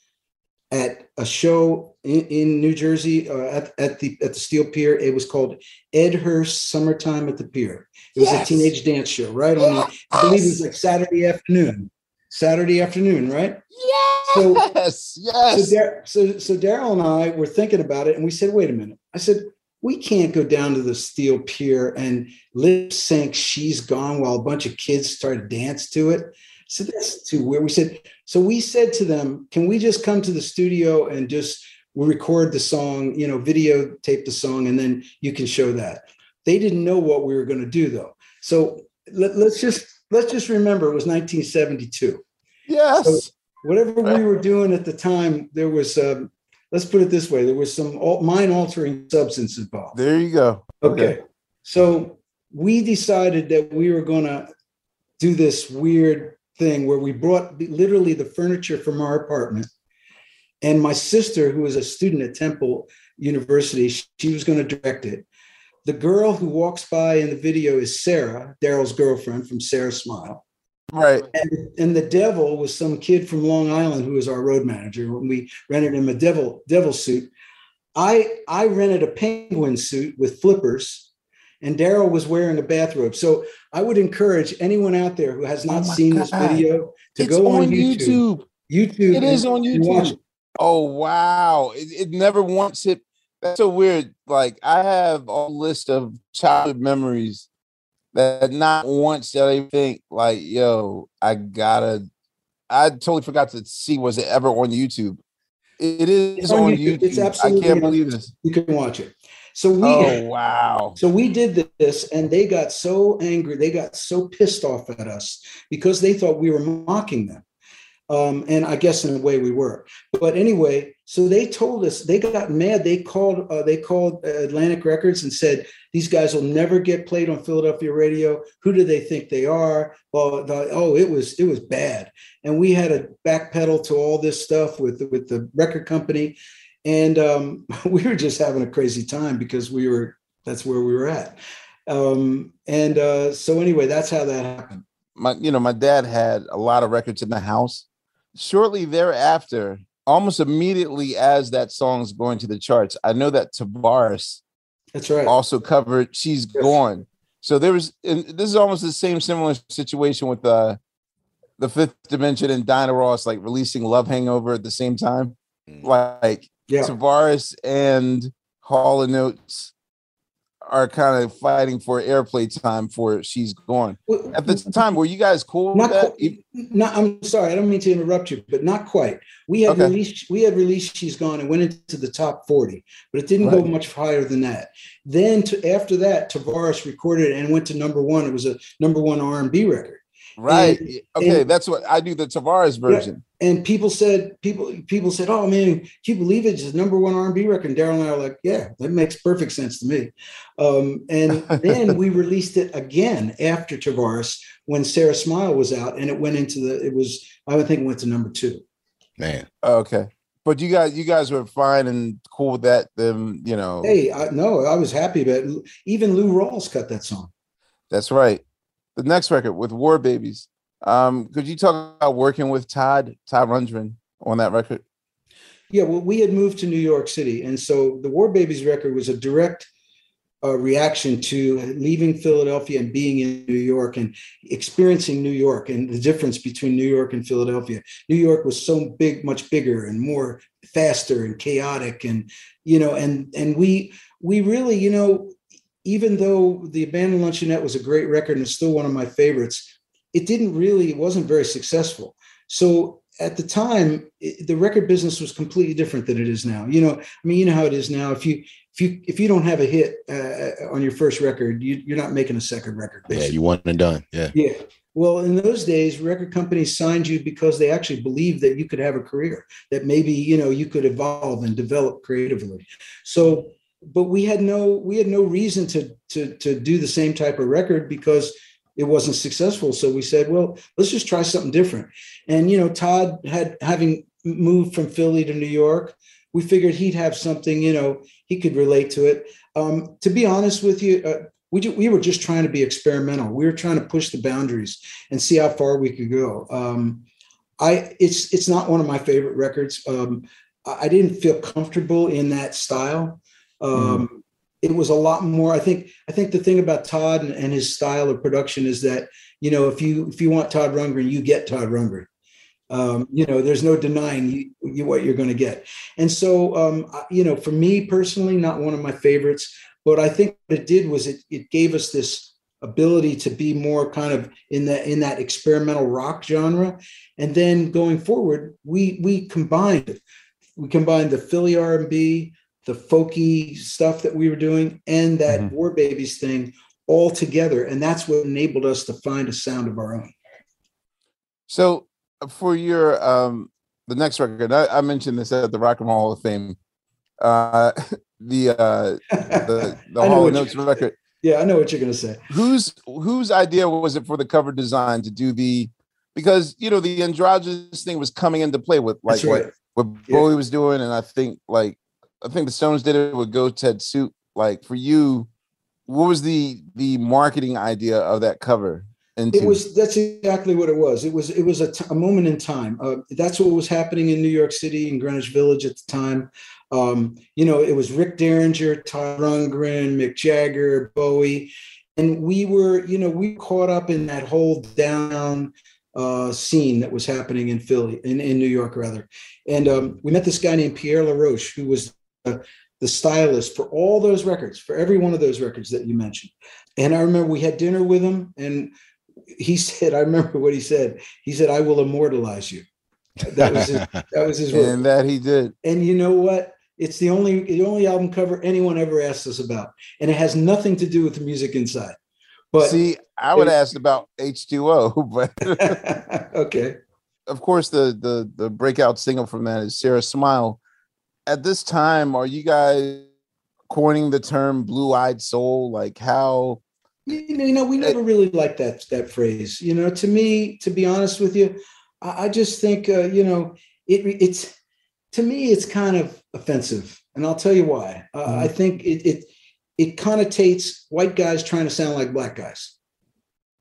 at a show in, in new jersey uh, at, at the at the steel pier it was called ed hurst summertime at the pier it was Yes. a teenage dance show right on the, i believe it was like saturday afternoon saturday afternoon right So- yes yes so, Dar- so, so Daryl and I were thinking about it, and we said, "Wait a minute." I said, "We can't go down to the steel pier and lip sync "She's Gone" while a bunch of kids start to dance to it." So that's too weird. We said, so we said to them, "Can we just come to the studio and just we record the song, you know, videotape the song, and then you can show that." They didn't know what we were going to do, though. So let, let's just let's just remember it was 1972 yes whatever we were doing at the time, there was, um, let's put it this way, there was some mind altering substance involved. there you go Okay. So we decided that we were going to do this weird thing where we brought literally the furniture from our apartment. And my sister, who was a student at Temple University, she was going to direct it. The girl who walks by in the video is Sarah, Daryl's girlfriend from Sarah Smile right and, and the devil was some kid from Long Island who was our road manager. When we rented him a devil devil suit, I I rented a penguin suit with flippers, and Daryl was wearing a bathrobe. So I would encourage anyone out there who has not Oh seen this video to it's go on on YouTube. youtube YouTube. It is on YouTube. Oh wow! It, it never once hit. That's so weird. Like I have a list of childhood memories that not once did I think like, yo, I gotta. I totally forgot to see was it ever on YouTube. It is oh, It's on YouTube. YouTube. It's I absolutely can't believe this. You can watch it. So we Oh wow! So we did this, and they got so angry, they got so pissed off at us because they thought we were mocking them. Um, and I guess in a way we were. But anyway, So they told us they got mad. They called uh, they called Atlantic Records and said these guys will never get played on Philadelphia radio. Who do they think they are? Well, the, oh, it was it was bad, and we had to backpedal to all this stuff with with the record company, and um, we were just having a crazy time because we were that's where we were at. Um, and uh, so anyway, that's how that happened. My, you know, my dad had a lot of records in the house. Shortly thereafter, almost immediately as that song's going to the charts, I know that Tavares that's right also covered "She's yes. Gone." So there was, and this is almost the same similar situation with uh, the Fifth Dimension and Diana Ross, like releasing "Love Hangover" at the same time. Mm. Like yeah. Tavares and Hall and Oates are kind of fighting for airplay time for she's gone. At the time, were you guys cool not with that? not, I'm sorry, I don't mean to interrupt you, but not quite. We had okay. released we had released She's Gone and went into the top 40, but it didn't right. go much higher than that. Then to, after that, Tavares recorded it and went to number one. It was a number one R&B record. Right. And, okay, and, that's what I do the Tavares version. Yeah, and people said, people people said, "Oh man, can you believe it? It's the number one R&B record." And Daryl and I are like, "Yeah, that makes perfect sense to me." Um, and then we released it again after Tavares when Sarah Smile was out, and it went into the. It was I would think it went to number two. Man, okay. But you guys, you guys were fine and cool with that. Them, you know. Hey, I, no, I was happy about it. Even Lou Rawls cut that song. That's right the next record with War Babies. Um, could you talk about working with Todd Todd Rundgren on that record? Yeah, well, we had moved to New York City, and so the War Babies record was a direct uh, reaction to leaving Philadelphia and being in New York and experiencing New York and the difference between New York and Philadelphia. New York was so big, much bigger and more faster and chaotic, and you know, and and we we really, you know, even though the abandoned luncheonette was a great record and it's still one of my favorites it didn't really it wasn't very successful. So at the time it, the record business was completely different than it is now. You know i mean you know how it is now. If you if you if you don't have a hit uh, on your first record you, are not making a second record basically. yeah you want and done yeah. Yeah. Well in those days record companies signed you because they actually believed that you could have a career that maybe you know you could evolve and develop creatively. So but we had no we had no reason to to to do the same type of record because it wasn't successful. So we said well let's just try something different. And you know todd had having moved from philly to new york we figured he'd have something you know he could relate to it. Um, to be honest with you uh, we, ju- we were just trying to be experimental. We were trying to push the boundaries and see how far we could go. Um, i it's it's not one of my favorite records. Um, i didn't feel comfortable in that style um, mm. It was a lot more. I think. I think the thing about Todd and, and, his style of production is that you know if you if you want Todd Rundgren, you get Todd Rundgren. Um, you know, there's no denying you, you what you're going to get. And so, um, you know, for me personally, not one of my favorites, but I think what it did was it it gave us this ability to be more kind of in that in that experimental rock genre and then going forward we we combined we combined the philly r&b the folky stuff that we were doing and that mm-hmm. War Babies thing all together. And that's what enabled us to find a sound of our own. So for your um the next record, I, I mentioned this at the Rock and Roll Hall of Fame. Uh the uh the the Hall and Oates record. Yeah, I know what you're gonna say. Whose whose idea was it for the cover design to do the because you know the androgynous thing was coming into play with like right. what, what yeah. Bowie was doing, and I think like I think the Stones did it with Goats Head Soup. Like for you, what was the the marketing idea of that cover? Into? It was that's exactly what it was. It was it was a, t- a moment in time. Uh, that's what was happening in New York City in Greenwich Village at the time. Um, you know, it was Rick Derringer, Todd Rundgren, Mick Jagger, Bowie, and we were you know we caught up in that whole down uh, scene that was happening in Philly, in, in New York rather. And um, we met this guy named Pierre LaRoche, who was the stylist for all those records, for every one of those records that you mentioned. And I remember we had dinner with him, and he said, I remember what he said. He said, I will immortalize you. That was his, that was his word. And that he did. And you know what? It's the only the only album cover anyone ever asked us about. And it has nothing to do with the music inside. But see, I would ask about H2O, but okay. Of course, the the the breakout single from that is Sarah Smile at this time, are you guys coining the term blue-eyed soul? Like how you know, you know we never really liked that that phrase. You know, to me, to be honest with you, I, I just think uh, you know it, it's to me it's kind of offensive, and I'll tell you why. Uh, mm-hmm. I think it it it connotates white guys trying to sound like black guys.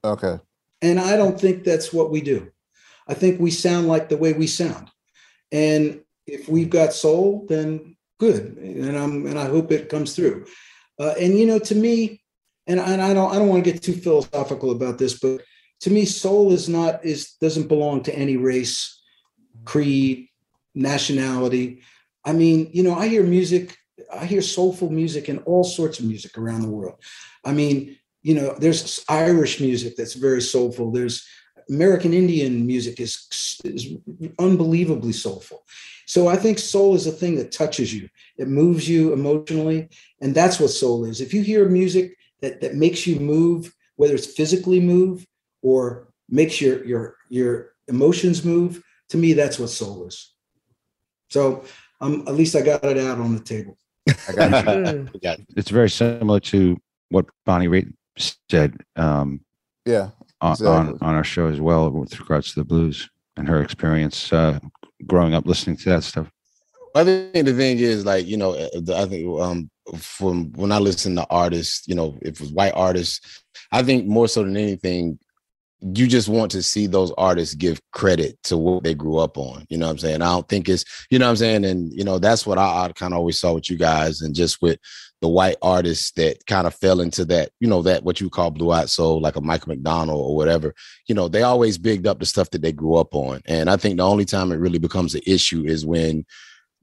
Okay. And I don't think that's what we do. I think we sound like the way we sound. And if we've got soul, then good. And I'm and I hope it comes through. Uh, and you know, to me, and, and I don't I don't want to get too philosophical about this, but to me, soul is not is doesn't belong to any race, creed, nationality. I mean, you know, I hear music, I hear soulful music and all sorts of music around the world. I mean, you know, there's Irish music that's very soulful. There's American Indian music is, is unbelievably soulful. So I think soul is a thing that touches you. It moves you emotionally, and that's what soul is. If you hear music that that makes you move, whether it's physically move or makes your your your emotions move, to me that's what soul is. So um, at least I got it out on the table. I got you. it's very similar to what Bonnie Raitt said. Um, yeah, exactly. on, on our show as well with regards to the blues and her experience uh, growing up listening to that stuff. I think the thing is like you know uh, I think um from when I listen to artists you know if it was white artists I think more so than anything you just want to see those artists give credit to what they grew up on. You know what I'm saying? I don't think it's, you know what I'm saying? And, you know, that's what I, I kind of always saw with you guys and just with the white artists that kind of fell into that, you know, that what you call blue eyed soul, like a Michael McDonald or whatever, you know, they always bigged up the stuff that they grew up on. And I think the only time it really becomes an issue is when,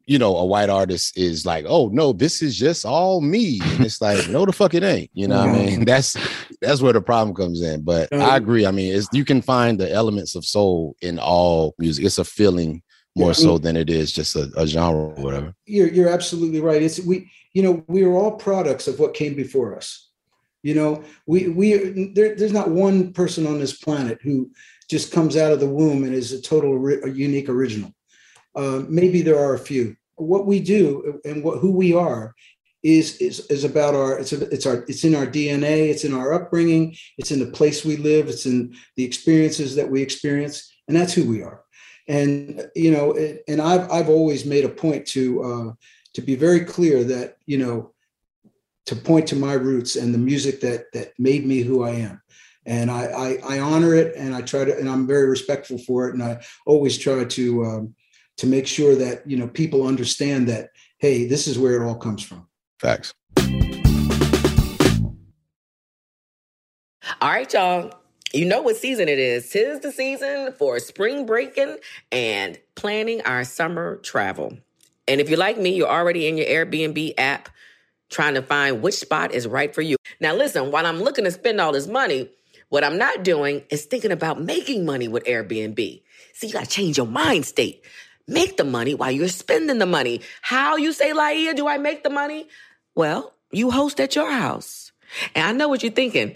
you know, a white artist is like, oh no, this is just all me. And it's like, no, the fuck it ain't. You know what I mean? That's that's where the problem comes in. But I agree. I mean, it's you can find the elements of soul in all music. It's a feeling more so than it is just a, a genre or whatever. You're you're absolutely right. It's we you know, we are all products of what came before us. You know, we we there, there's not one person on this planet who just comes out of the womb and is a total a unique original. Uh, maybe there are a few. What we do and what who we are is is is about our it's a, it's our it's in our DNA. It's in our upbringing. It's in the place we live. It's in the experiences that we experience, and that's who we are. And you know, and I've I've always made a point to. Uh, to be very clear that you know to point to my roots and the music that that made me who I am. And I, I, I honor it, and I try to, and I'm very respectful for it, and I always try to um, to make sure that you know people understand that hey, this is where it all comes from. Facts. All right, y'all. You know what season it is. Tis the season for spring breaking and planning our summer travel. And if you're like me, you're already in your Airbnb app trying to find which spot is right for you. Now, listen, while I'm looking to spend all this money, what I'm not doing is thinking about making money with Airbnb. See, you got to change your mind state. Make the money while you're spending the money. How you say, Laia, do I make the money? Well, you host at your house. And I know what you're thinking.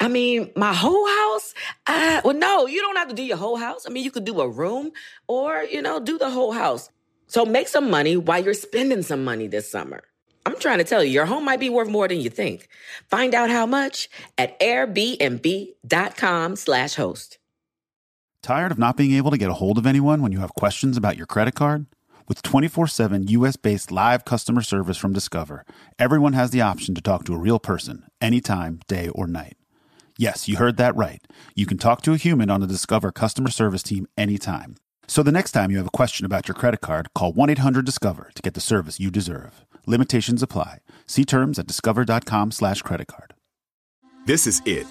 I mean, my whole house? Uh, well, no, you don't have to do your whole house. I mean, you could do a room or, you know, do the whole house. So make some money while you're spending some money this summer. I'm trying to tell you, your home might be worth more than you think. Find out how much at airbnb.com slash host. Tired of not being able to get a hold of anyone when you have questions about your credit card? With 24-7 U.S.-based live customer service from Discover, everyone has the option to talk to a real person anytime, day or night. Yes, you heard that right. You can talk to a human on the Discover customer service team anytime so the next time you have a question about your credit card, call 1 800 Discover to get the service you deserve. Limitations apply. See terms at discover.com slash credit card. This is it.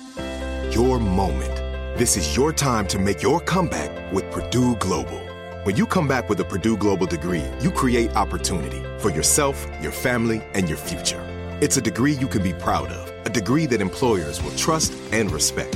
Your moment. This is your time to make your comeback with Purdue Global. When you come back with a Purdue Global degree, you create opportunity for yourself, your family, and your future. It's a degree you can be proud of, a degree that employers will trust and respect.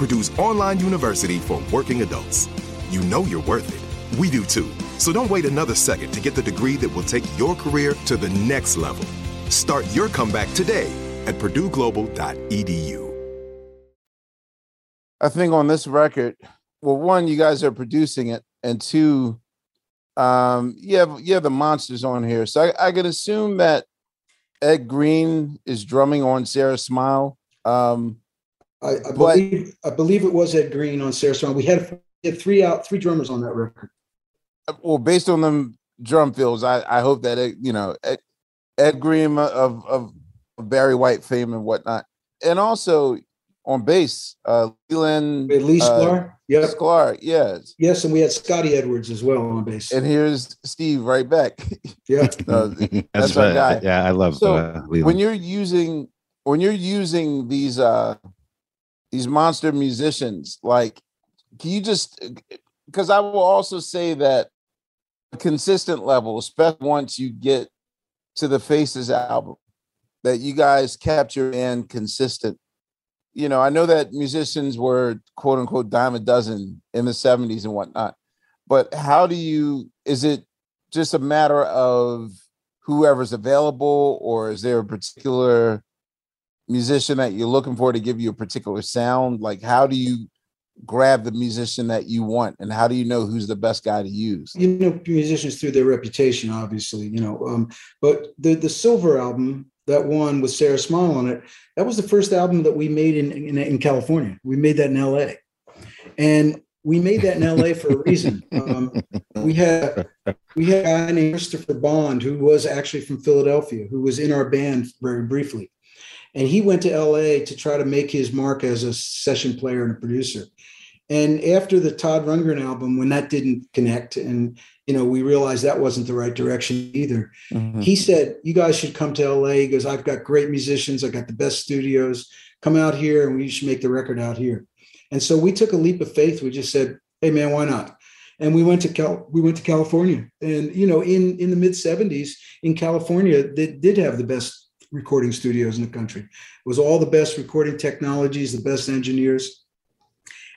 Purdue's online university for working adults. You know you're worth it. We do too. So don't wait another second to get the degree that will take your career to the next level. Start your comeback today at purdueglobal.edu. I think on this record, well, one, you guys are producing it, and two, um, you have you have the monsters on here. So I, I could assume that Ed Greene is drumming on Sarah Smile. Um, I, I But- believe I believe it was Ed Greene on Sarah Strong. We had, we had three out three drummers on that record. well, based on them drum fills, I, I hope that it, you know Ed, Ed Greene of of Barry White fame and whatnot, and also on bass, uh, Leland We had Lee uh, Sklar. Yep. Sklar, yes. Yes, and we had Scotty Edwards as well on bass. And here's Steve right back. yeah. Uh, That's, That's our right. guy. Yeah, I love So, uh, Leland. when you're using when you're using these uh these monster musicians like can you just uh, because i will also say that consistent level especially once you get to the faces album that you guys capture and consistent. You know i know that musicians were quote unquote dime a dozen in the 70s and whatnot but how do you is it just a matter of whoever's available or is there a particular musician that you're looking for to give you a particular sound? Like how do you grab the musician that you want and how do you know who's the best guy to use? You know musicians through their reputation obviously you know um, but the the silver album that one with sarah smile on it that was the first album that we made in, in in california. We made that in la and we made that in la for a reason. Um, we had we had a guy named christopher bond who was actually from philadelphia who was in our band very briefly and he went to la to try to make his mark as a session player and a producer and after the Todd Rundgren album, when that didn't connect, and you know, we realized that wasn't the right direction either. Mm-hmm. He said, "You guys should come to LA." He goes, "I've got great musicians. I got the best studios. Come out here, and we should make the record out here." And so we took a leap of faith. We just said, "Hey, man, why not?" And we went to Cal. We went to California, and you know, in in the mid '70s in California, they did have the best recording studios in the country. It was all the best recording technologies, the best engineers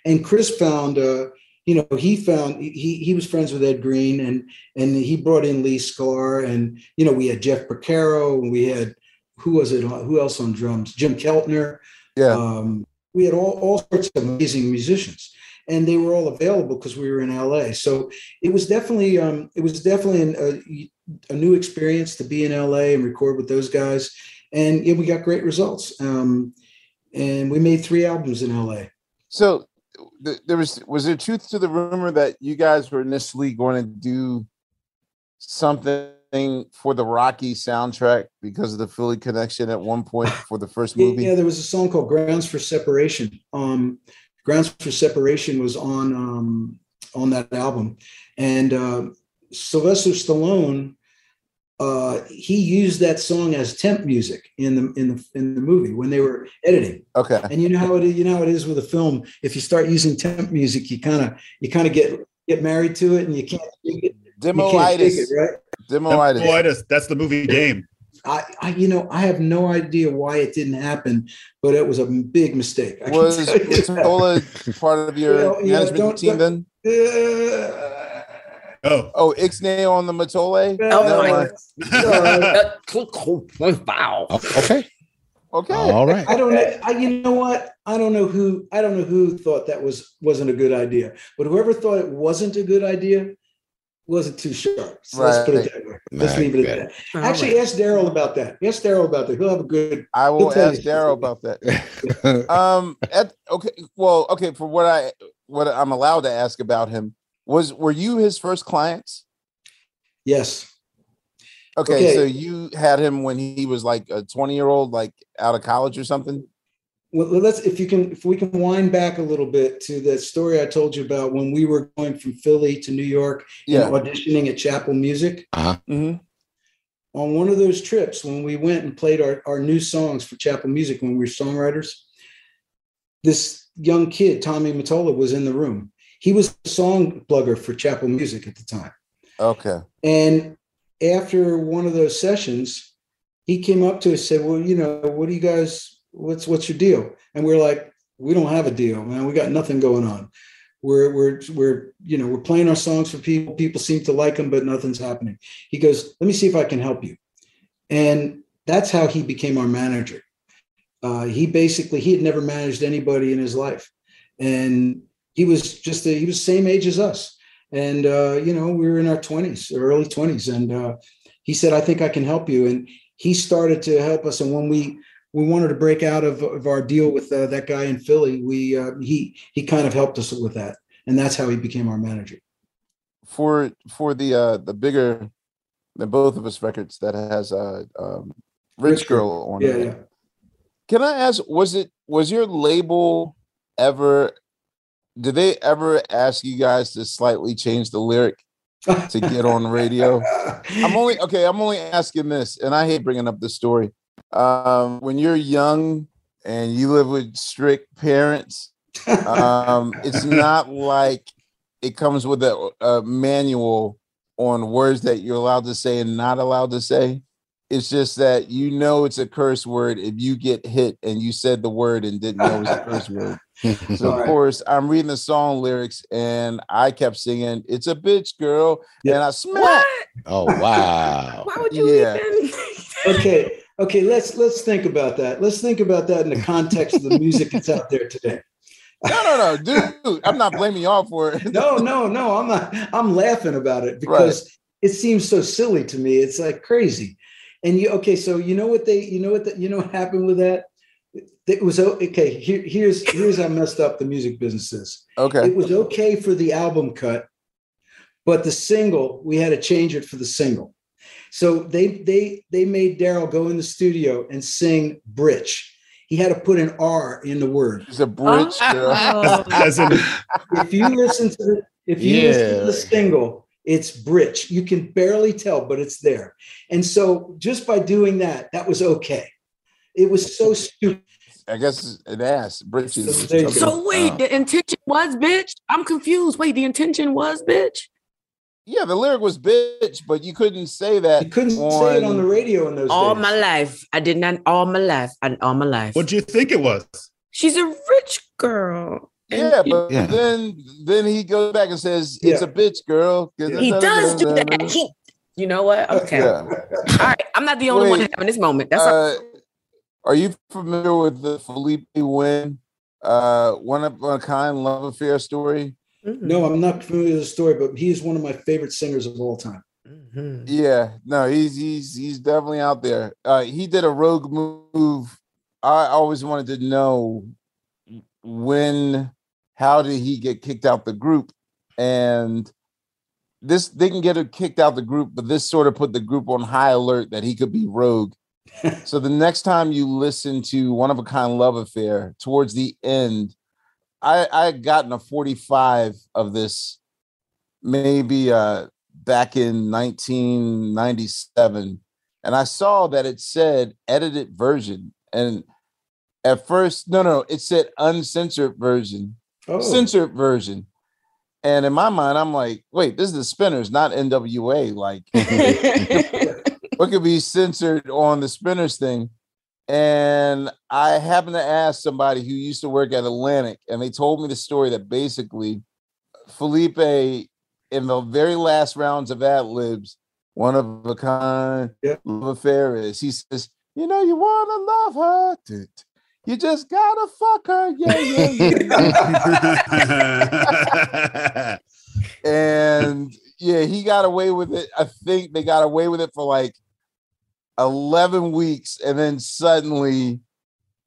and Chris found, uh, you know, he found he he was friends with Ed Greene, and and he brought in Lee Sklar, and you know, we had Jeff Porcaro, and we had who was it? Who else on drums? Jim Keltner. yeah Um, we had all, all sorts of amazing musicians, and they were all available because we were in LA. So it was definitely um, it was definitely an, a, new experience to be in LA and record with those guys, and yeah, we got great results. Um, and we made three albums in LA. so th- there was was there truth to the rumor that you guys were initially going to do something for the rocky soundtrack because of the philly connection at one point for the first movie Yeah, there was a song called Grounds for Separation. Um, Grounds for Separation was on um, on that album, and uh, Sylvester Stallone uh, he used that song as temp music in the in the in the movie when they were editing. okay And you know how it is, you know how it is with a film. If you start using temp music, you kind of you kind of get get married to it, and you can't you, can't- take demoitis it, right? demoitis Boy, that's, that's the movie game. I, I, you know, I have no idea why it didn't happen, but it was a big mistake. I can was tell was that. Part of your Well, yeah, management don't- team then Uh, Oh, oh ixnay on the Mottola Oh Never my- mind. uh, wow. okay. okay All right. I don't know. I, you know what? I don't know who. I don't know who thought that was wasn't a good idea. But whoever thought it wasn't a good idea wasn't too sharp. So let's put it that way. Let's Right, leave it at that. Actually, ask Daryl about that. Ask Daryl about that. He'll have a good. i will tell ask daryl about that um at, okay well okay for what i what i'm allowed to ask about him was were you his first clients Yes. okay, Okay. so you had him when he was like a 20 year old like out of college or something Well, let's if you can if we can wind back a little bit to that story I told you about when we were going from Philly to New York yeah and auditioning at Chappell Music. hmm On one of those trips, when we went and played our, our new songs for Chappell Music when we were songwriters, this young kid, Tommy Mottola, was in the room. He was a song plugger for Chappell Music at the time. okay And after one of those sessions, he came up to us and said, Well, you know, what do you guys, what's what's your deal? And we're like, we don't have a deal, man. We got nothing going on. We're we're we're you know we're playing our songs for people. People seem to like them, but nothing's happening. He goes, let me see if I can help you, and that's how he became our manager. Uh, he basically he had never managed anybody in his life, and he was just a, he was the same age as us, and uh, you know we were in our twenties, early twenties, and uh, he said, I think I can help you, and he started to help us. And when we we wanted to break out of, of our deal with uh, that guy in Philly. We uh, he he kind of helped us with that, and that's how he became our manager. For for the uh the bigger than both of us records that has uh um, Rich, Rich Girl Girl. on Yeah, it. yeah. Can I ask? Was it was your label ever? Did they ever ask you guys to slightly change the lyric to get on radio? I'm only okay. I'm only asking this, and I hate bringing up this story. Um, when you're young and you live with strict parents, um, it's not like it comes with a, a manual on words that you're allowed to say and not allowed to say. It's just that you know it's a curse word if you get hit and you said the word and didn't know it was a curse word. So of course I'm reading the song lyrics and I kept singing, "It's a bitch, girl," Yeah. and I smacked. What? Oh wow. Why would you Yeah. even? okay, okay. Let's let's think about that. Let's think about that in the context of the music that's out there today. No, no, no, dude. I'm not blaming y'all for it. No, no, no. I'm not. I'm laughing about it because it seems so silly to me. It's like crazy. And you okay? So you know what they? You know what? The, you know what happened with that? It was okay. Here, here's here's how messed up the music business is. Okay. It was okay for the album cut, but the single we had to change it for the single. So they they they made Daryl go in the studio and sing "Britch." He had to put an R in the word. It's a bridge, girl. Oh. As in, If you listen to the if you listen to the single, it's "Britch." You can barely tell, but it's there. And so just by doing that, that was okay. It was so stupid. I guess an ass. Britches. There you go. So wait, Oh. the intention was bitch. I'm confused. Wait, the intention was bitch. Yeah, the lyric was bitch, but you couldn't say that. You couldn't say it on the radio in those All days. my life, I did not. All my life, and all my life. What do you think it was? She's a rich girl. And Yeah, but Yeah. then then he goes back and says it's Yeah. a bitch, girl. he does do that. He, you know what? Okay. Yeah. All right. I'm not the only one Wait, having this moment. That's all. Uh, Are you familiar with the Philippé Wynne uh one of a kind love affair story? No, I'm not familiar with the story, but he is one of my favorite singers of all time. Mhm. Yeah, no, he's he's he's definitely out there. Uh he did a rogue move. I always wanted to know when how did he get kicked out the group? And this they can get him kicked out the group, but this sort of put the group on high alert that he could be rogue. So the next time you listen to one of a kind love affair towards the end, I I had gotten a 45 of this maybe uh back in 1997 and I saw that it said edited version and at first no no it said uncensored version Oh, censored version and in my mind I'm like wait this is the spinners not NWA like what could be censored on the spinners thing and I happened to ask somebody who used to work at Atlantic and they told me the story that basically Philippé in the very last rounds of ad libs, one of a kind Yeah. love affair is he says, you know, you wanna love her. You just gotta fuck her. Yeah, yeah, yeah. and yeah, he got away with it. I think they got away with it for like 11 weeks, and then suddenly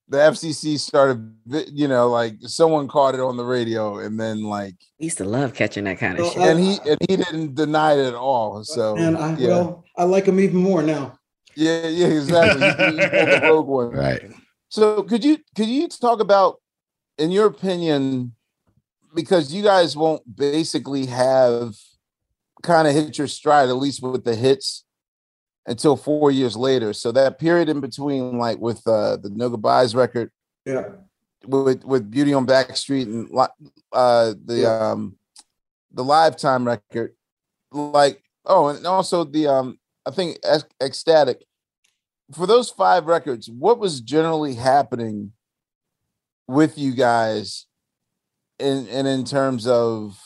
the FCC started, you know, like someone caught it on the radio, and then like, We used to love catching that kind of Well, shit. And he and he didn't deny it at all. So and I, yeah, well, I like him even more now. yeah, yeah, exactly. He, he the rogue one. Right. So could you could you talk about, in your opinion, because you guys won't basically have kind of hit your stride, at least with the hits, until four years later. So that period in between, like with uh, the No Goodbyes record, Yeah. with with Beauty on Backstreet and uh, the Yeah. um the Livetime record, like oh, and also the um I think X-Static. For those five records, what was generally happening with you guys, in and in terms of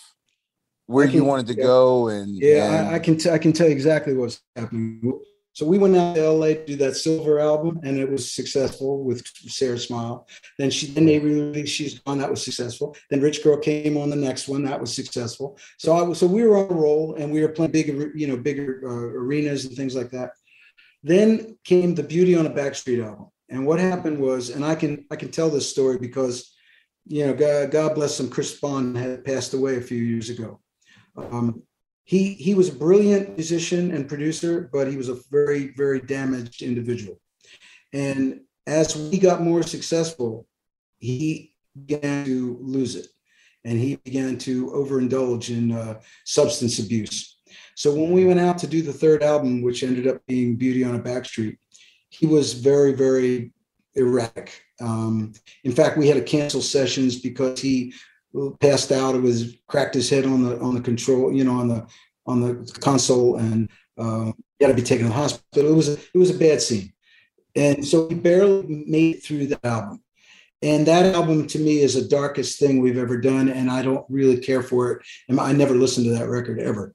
where I you wanted to go and Yeah, and- I, I can t- I can tell you exactly what's happening. So we went out to LA to do that Silver album, and it was successful with Sara Smile. Then she then they released She's Gone, that was successful. Then Rich Girl came on the next one, that was successful. So I was so we were on a roll, and we were playing bigger you know bigger uh, arenas and things like that. Then came the Beauty on a Backstreet album, and what happened was, and I can I can tell this story because you know God, God bless him, Chris Bond had passed away a few years ago. Um, he he was a brilliant musician and producer, but he was a very very damaged individual. And as we got more successful, he began to lose it, and he began to overindulge in uh, substance abuse. So when we went out to do the third album, which ended up being Beauty on a Backstreet, he was very very erratic. Um, in fact, we had to cancel sessions because he passed out. It was cracked his head on the on the control, you know, on the on the console, and uh, he had to be taken to the hospital. It was a, it was a bad scene, and so he barely made it through the album. And that album to me is the darkest thing we've ever done, and I don't really care for it. And I never listened to that record ever.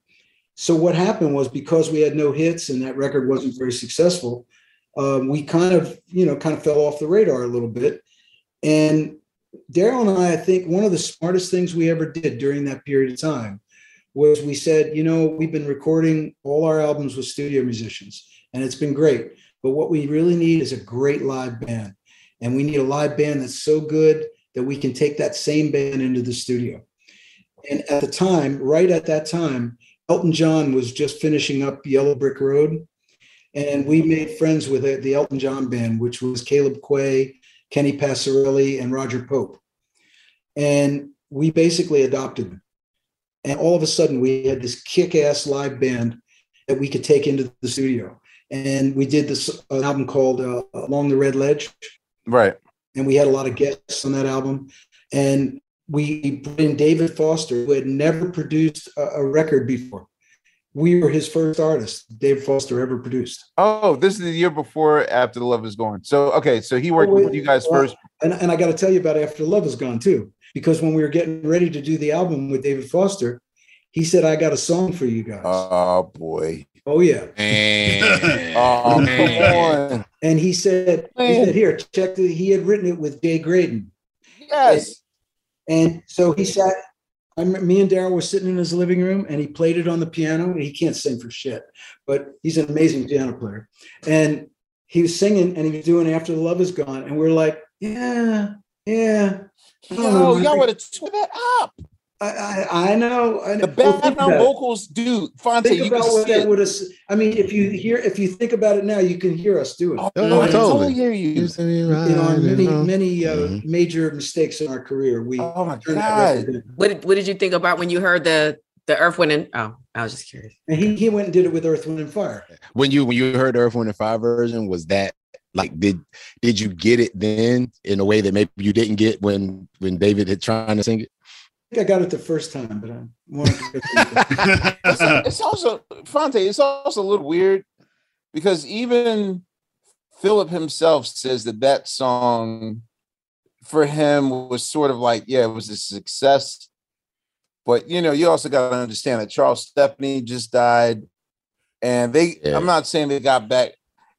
So what happened was because we had no hits and that record wasn't very successful, um, we kind of you know kind of fell off the radar a little bit. And Daryl and I, I think one of the smartest things we ever did during that period of time was we said, you know, we've been recording all our albums with studio musicians, and it's been great. But what we really need is a great live band. And we need a live band that's so good that we can take that same band into the studio. And at the time, right at that time, Elton John was just finishing up Yellow Brick Road. And we made friends with the Elton John band, which was Caleb Quaye, Kenny Passarelli, and Roger Pope. And we basically adopted them. And all of a sudden, we had this kick ass live band that we could take into the studio. And we did this an album called uh, Along the Red Ledge. right. And we had a lot of guests on that album. And we brought in David Foster, who had never produced a, a record before. We were his first artist David Foster ever produced. Oh, this is the year before After the Love Is Gone. So okay, so he worked Oh, with you guys well, first. And, and I got to tell you about After the Love Is Gone too, because when we were getting ready to do the album with David Foster, he said, I got a song for you guys. Oh boy. oh, yeah. Man. Oh, Man. And he said, he said, here, check the, he had written it with Jay Graydon. Yes. And so he sat, I, rem- me and Daryl were sitting in his living room and he played it on the piano. He can't sing for shit, but he's an amazing piano player. And he was singing and he was doing After the Love Is Gone. And we're like, yeah, yeah. Know. Yo, oh, y'all would have tore that up. I, I, I know. I know. The Well, think background about it. vocals, dude. Fonte, Think you can about what see that would have. I mean, if you hear, if you think about it now, you can hear us do it. Oh, Oh, I totally. totally hear you. in our many, many uh, Mhm. major mistakes in our career, we Oh my turned that record god. What did, what did you think about when you heard the the Earth, Wind, and oh, I was just curious. And he, he went and did it with Earth, Wind, and Fire. when you when you heard Earth Wind and Fire version, was that like did did you get it then in a way that maybe you didn't get when when David had trying to sing it? I got it the first time, but I wanted to It's, it's also Fonte, it's also a little weird because even Philip himself says that that song for him was sort of like, yeah, it was a success. But you know, you also got to understand that Charles Stepney just died, and they. Yeah. I'm not saying they got back.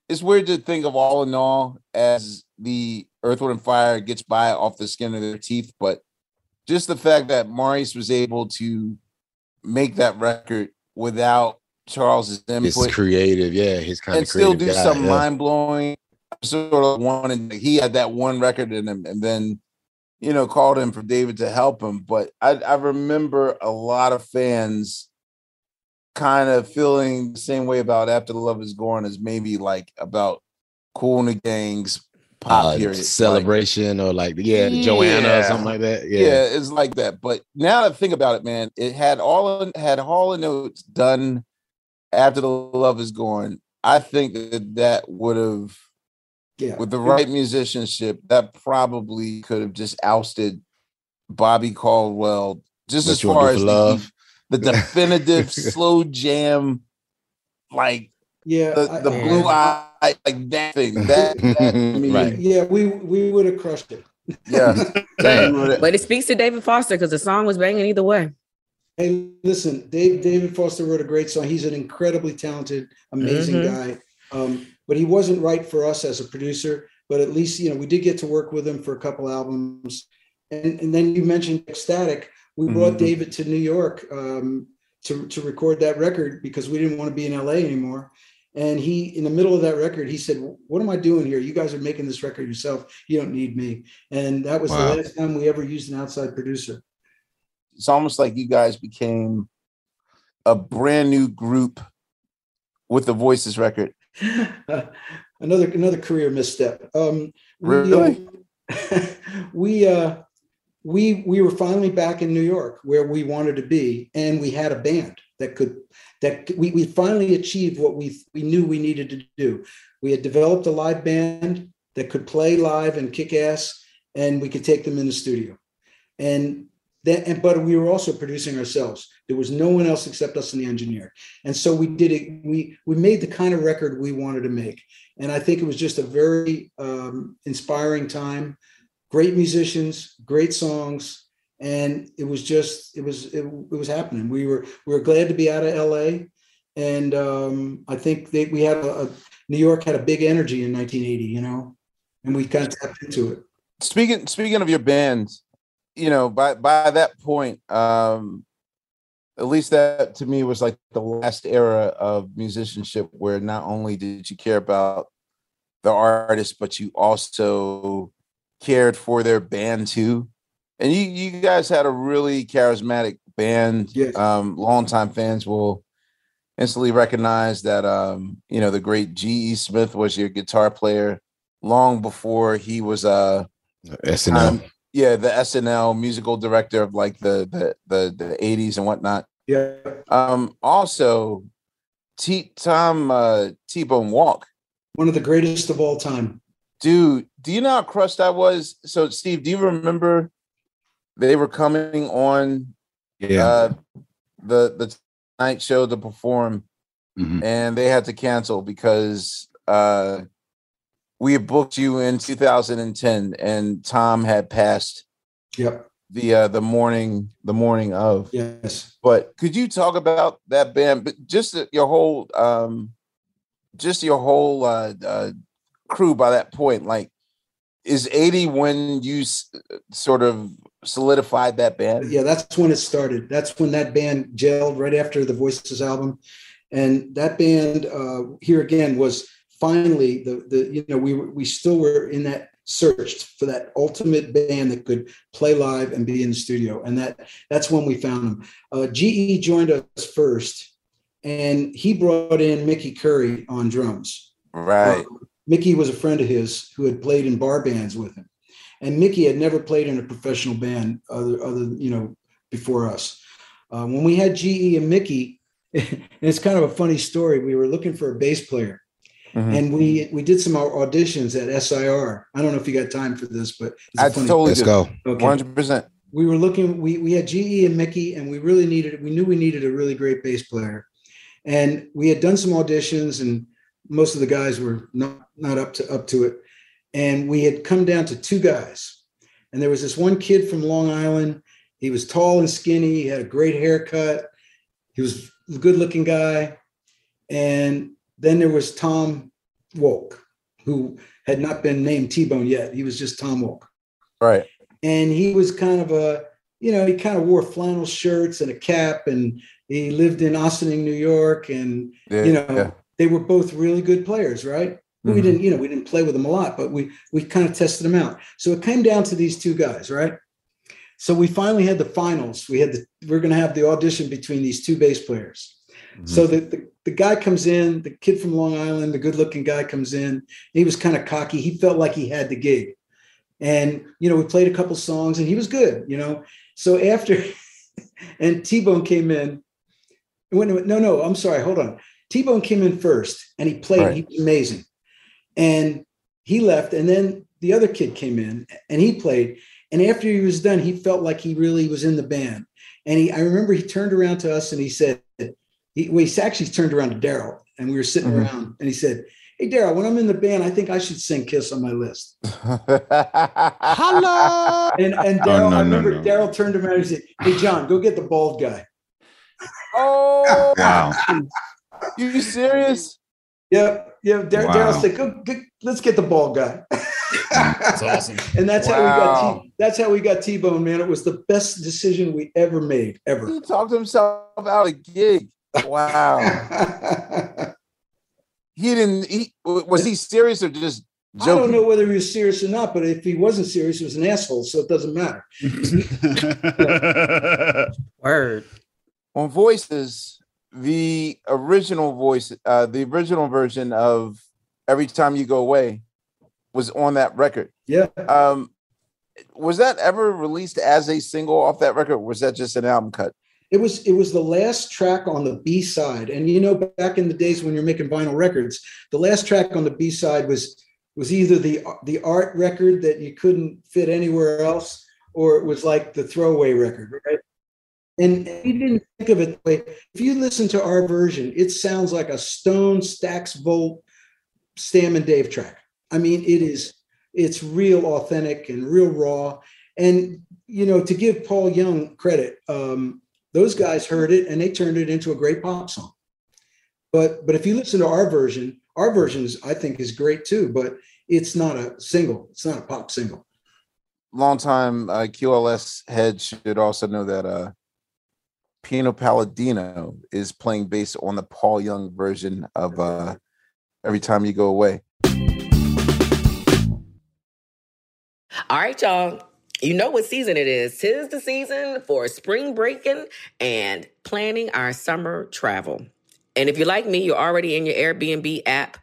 It's weird to think of all in all as the Earth, Wind, and Fire gets by off the skin of their teeth, but just the fact that Maurice was able to make that record without Charles's input creative, yeah. His kind and still do guy, something yeah. mind blowing. Sort of wanted he had that one record in him, and then you know called him for David to help him. But I, I remember a lot of fans kind of feeling the same way about After the Love Is Gone as maybe like about Kool and the Gang's pop Uh, period. Like, celebration or like yeah, the Joanna or something like that. yeah. Yeah. it's like that. But now that I think about it, man, it had all had Hall and Oates done after the love is gone. I think that that would have, yeah. with the right musicianship, that probably could have just ousted Bobby Caldwell. Just What as far as for the, the definitive slow jam, like Yeah, the, I- the Yeah. blue eye, like that thing. That, that to me, Right. yeah, we we would have crushed it. Yeah. Same. We would've- But it speaks to David Foster because the song was banging either way. Hey, listen, Dave David Foster wrote a great song. He's an incredibly talented, amazing Mhm. guy. Um, but he wasn't right for us as a producer. But at least you know we did get to work with him for a couple albums. And and then you mentioned X-Static. We brought Mhm. David to New York um, to to record that record because we didn't want to be in LA anymore. And he, in the middle of that record, he said, "What am I doing here? You guys are making this record yourself. You don't need me." And that was Wow. the last time we ever used an outside producer. it's almost like you guys became a brand new group with the Voices record. another another career misstep. Um, we, Really? uh, we uh, we we were finally back in New York where we wanted to be, and we had a band that could that we we finally achieved what we we knew we needed to do. We had developed a live band that could play live and kick ass, and we could take them in the studio. And that and, but we were also producing ourselves. There was no one else except us and the engineer. And so we did it. We we made the kind of record we wanted to make, and I think it was just a very um, inspiring time. Great musicians, great songs, and it was just it was it, it was happening. We were we were glad to be out of L.A. And um, I think that we had a, a New York had a big energy in 1980, you know, and we kind of tapped into it. Speaking speaking of your band, you know, by by that point, um, at least that to me was like the last era of musicianship where not only did you care about the artist, but you also cared for their band too. And you you guys had a really charismatic band. Yes. Um, longtime fans will instantly recognize that um, you know, the great G.E. Smith was your guitar player long before he was uh SNL. um, yeah, the SNL musical director of like the the the, the 80s and whatnot. Yeah, Um, also, T Tom uh T-Bone Wolk. one of the greatest of all time. Dude, do you know how crushed I was? So Steve, do you remember they were coming on Yeah. uh the the night show to perform Mhm. and they had to cancel because uh we had booked you in 2010 and Tom had passed Yep. the uh the morning the morning of Yes. but could you talk about that band but just your whole um just your whole uh, uh crew by that point like is 80 when you s- sort of solidified that band Yeah, that's when it started. That's when that band gelled right after the Voices album, and that band uh, here again was finally the the you know we we still were in that search for that ultimate band that could play live and be in the studio, and that that's when we found them. Uh, GE joined us first, and he brought in Mickey Curry on drums. right Uh, Mickey was a friend of his who had played in bar bands with him, and Mickey had never played in a professional band other other you know before us. Uh, when we had GE and Mickey, and it's kind of a funny story. We were looking for a bass player, Mhm. and we we did some auditions at SIR. I don't know if you got time for this, but it's a i funny. totally Let's go. Okay. 100% We were looking. We we had GE and Mickey, and we really needed. We knew we needed a really great bass player, and we had done some auditions, and most of the guys were not not up to up to it. And we had come down to two guys, and there was this one kid from Long Island. He was tall and skinny. He had a great haircut. He was a good-looking guy. And then there was Tom Wolk, who had not been named T-Bone yet. He was just Tom Wolk right and he was kind of a you know he kind of wore flannel shirts and a cap and he lived in Ossining, New York and yeah, you know yeah. They were both really good players right? We Mhm. didn't you know we didn't play with them a lot but we we kind of tested them out. So it came down to these two guys right? So we finally had the finals. We had the we are going to have the audition between these two bass players. So the, the the guy comes in the kid from long island the good looking guy comes in. He was kind of cocky. He felt like he had the gig. And you know we played a couple songs and he was good you know? So after and t-bone came in. No no i'm sorry. Hold on t-bone came in first and he played Right. he was amazing and he left and then the other kid came in and he played and after he was done he felt like he really was in the band and he i remember he turned around to us and he said he, well, he actually turned around to Daryl, and we were sitting Mhm. around, and he said, "Hey, Daryl, when I'm in the band, I think I should sing Kiss on my list." Hello. And and Oh, Daryl, no, I no, remember no. Daryl turned around and he said, "Hey, John, go get the bald guy." Oh, Wow. you serious? Yep, yeah. Dar- Wow. Daryl said, go, go, let's get the ball guy." That's awesome. and that's how we got T- that's how we got T-Bone, man. It was the best decision we ever made, ever. He talked himself out a gig. Wow. He didn't. He was he serious or just I don't know whether he was serious or not, but if he wasn't serious, he was an asshole, so it doesn't matter. Word. On voices, the original voice, uh, the original version of "Every Time You Go Away" was on that record. Yeah. Um, was that ever released as a single off that record? Or was that just an album cut? It was it was the last track on the B side, and you know, back in the days when you're making vinyl records, the last track on the B side was was either the the art record that you couldn't fit anywhere else, or it was like the throwaway record, right? And we didn't think of it that way. If you listen to our version, it sounds like a Stone Stax Volt Sam and Dave track. I mean, it is it's real authentic and real raw. And you know, to give Paul Young credit, um, those guys heard it and they turned it into a great pop song. But but if you listen to our version, our version is I think is great too, but it's not a single. It's not a pop single. Longtime uh, QLS head should also know that uh, Pino Palladino is playing bass on the Paul Young version of uh, "Every Time You Go Away." All right, y'all. You know what season it is. Tis the season for spring breaking and planning our summer travel. And if you're like me, you're already in your Airbnb app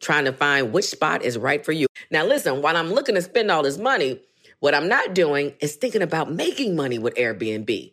trying to find which spot is right for you. Now, listen, while I'm looking to spend all this money, what I'm not doing is thinking about making money with Airbnb.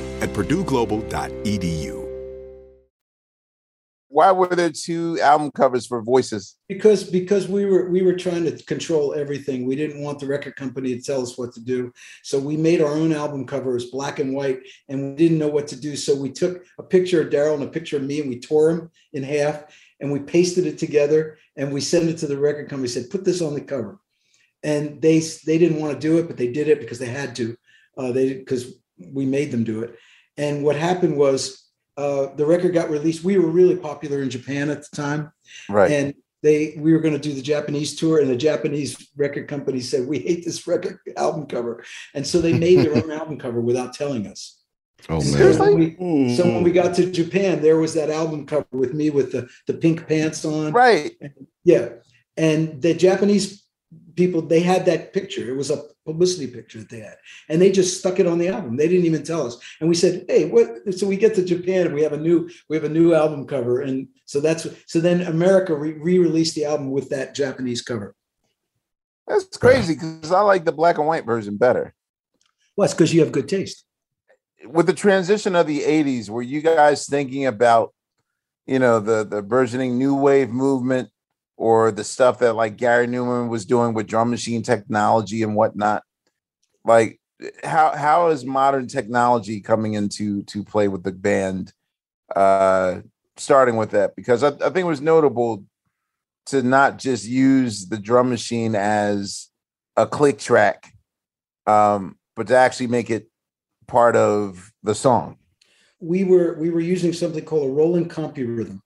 at purdueglobal.edu. Why were there two album covers for voices? because because we were we were trying to control everything. We didn't want the record company to tell us what to do. So we made our own album covers black and white and we didn't know what to do. So we took a picture of daryl and a picture of me and we tore them in half and we pasted it together and we sent it to the record company. Said put this on the cover. And they they didn't want to do it but they did it because they had to. Uh, they because we made them do it and what happened was uh, the record got released we were really popular in japan at the time Right. and they we were going to do the Japanese tour, and the Japanese record company said we hate this record album cover, and so they made their own album cover without telling us. Oh man. so when, we, so when we got to Japan, there was that album cover with me with the the pink pants on, right. yeah, and the Japanese people they had that picture. It was a publicity picture that they had, and they just stuck it on the album. They didn't even tell us. And we said, "Hey, what?" So we get to Japan and we have a new we have a new album cover, and so that's so then America re released the album with that Japanese cover. That's crazy because I like the black and white version better. Well, it's because you have good taste. With the transition of the '80s, were you guys thinking about, you know, the the burgeoning new wave movement? Or the stuff that like Gary Numan was doing with drum machine technology and whatnot. Like how how is modern technology coming into to play with the band? Uh starting with that because I, I think it was notable to not just use the drum machine as a click track, um, but to actually make it part of the song. We were we were using something called a rolling Roland CompuRhythm.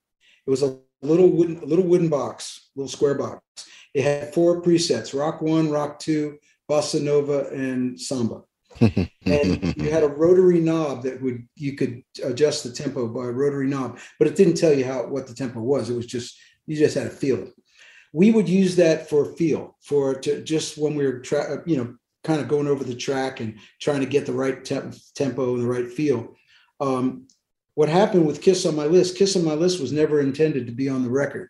It was a little wooden a little wooden box, little square box. It had four presets: rock one, rock two, bossa nova, and samba. and you had a rotary knob that would you could adjust the tempo by a rotary knob, but it didn't tell you how what the tempo was. It was just you just had a feel. We would use that for feel for to just when we were tra- you know kind of going over the track and trying to get the right temp- tempo and the right feel. Um, what happened with Kiss on My List, Kiss on My List was never intended to be on the record.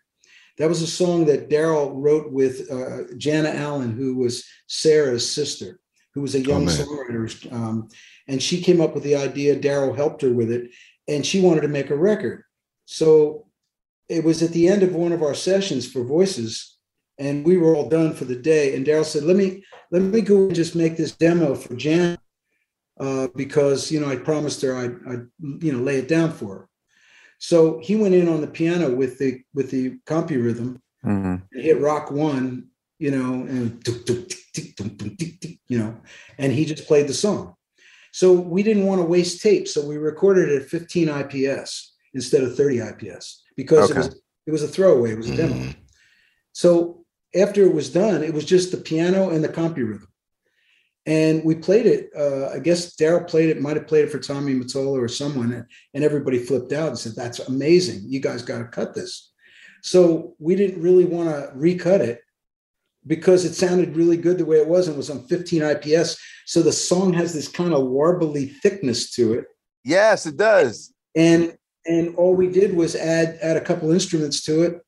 That was a song that Daryl wrote with uh, Janna Allen, who was Sara's sister, who was a young oh, songwriter. Um, and she came up with the idea. Daryl helped her with it, and she wanted to make a record. So it was at the end of one of our sessions for Voices, and we were all done for the day. And Daryl said, "Let me let me go and just make this demo for Jan." Uh, because you know I promised her I'd, I'd, you know lay it down for her. So he went in on the piano with the with the CompuRhythm mm-hmm. and hit rock one, you know, and you know, and he just played the song. So we didn't want to waste tape, so we recorded it at 15 IPS instead of 30 IPS because okay. it was it was a throwaway, it was a demo. Mm-hmm. So after it was done, it was just the piano and the CompuRhythm and we played it. Uh, I guess Daryl played it, might have played it for Tommy Mottola or someone, and, and everybody flipped out and said, "That's amazing! You guys got to cut this." So we didn't really want to recut it because it sounded really good the way it was. It was on 15 IPS, so the song has this kind of warbly thickness to it. Yes, it does. And and all we did was add add a couple instruments to it,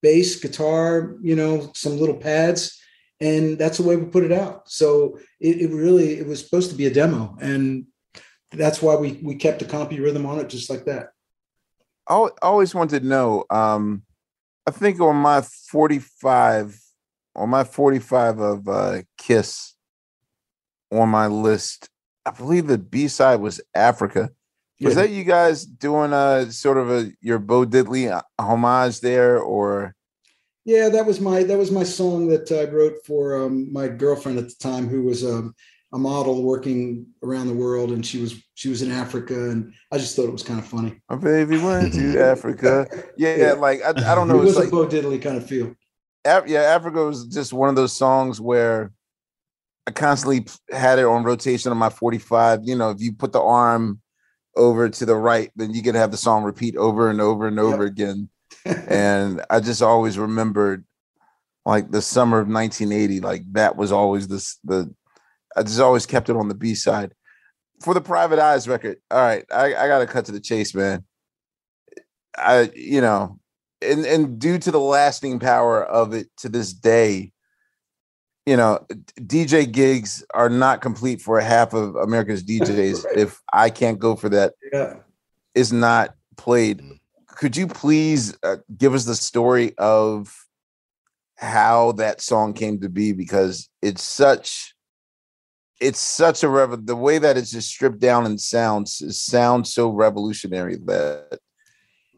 bass, guitar, you know, some little pads and that's the way we put it out. So it, it, really it was supposed to be a demo, and that's why we we kept the CompuRhythm on it just like that. I always wanted to know. Um, I think on my forty-five, on my forty-five of uh, Kiss, on my list, I believe the B side was Africa. Was yeah. that you guys doing a sort of a your Bo Diddley uh, homage there, or? Yeah, that was my that was my song that I wrote for um, my girlfriend at the time, who was um, a model working around the world, and she was she was in Africa, and I just thought it was kind of funny. My baby went to Africa. Yeah, yeah, like I, I don't know. It was like, a Bo Diddley kind of feel. Af- yeah, Africa was just one of those songs where I constantly had it on rotation on my 45. You know, if you put the arm over to the right, then you can have the song repeat over and over and over yep. again and I just always remembered like the summer of 1980, like that was always this the I just always kept it on the B side. For the private eyes record, all right, I, I gotta cut to the chase, man. I you know, and and due to the lasting power of it to this day, you know, DJ gigs are not complete for half of America's DJs right. if I can't go for that. Yeah. Is not played could you please uh, give us the story of how that song came to be? Because it's such it's such a rev- the way that it's just stripped down and sounds sounds so revolutionary that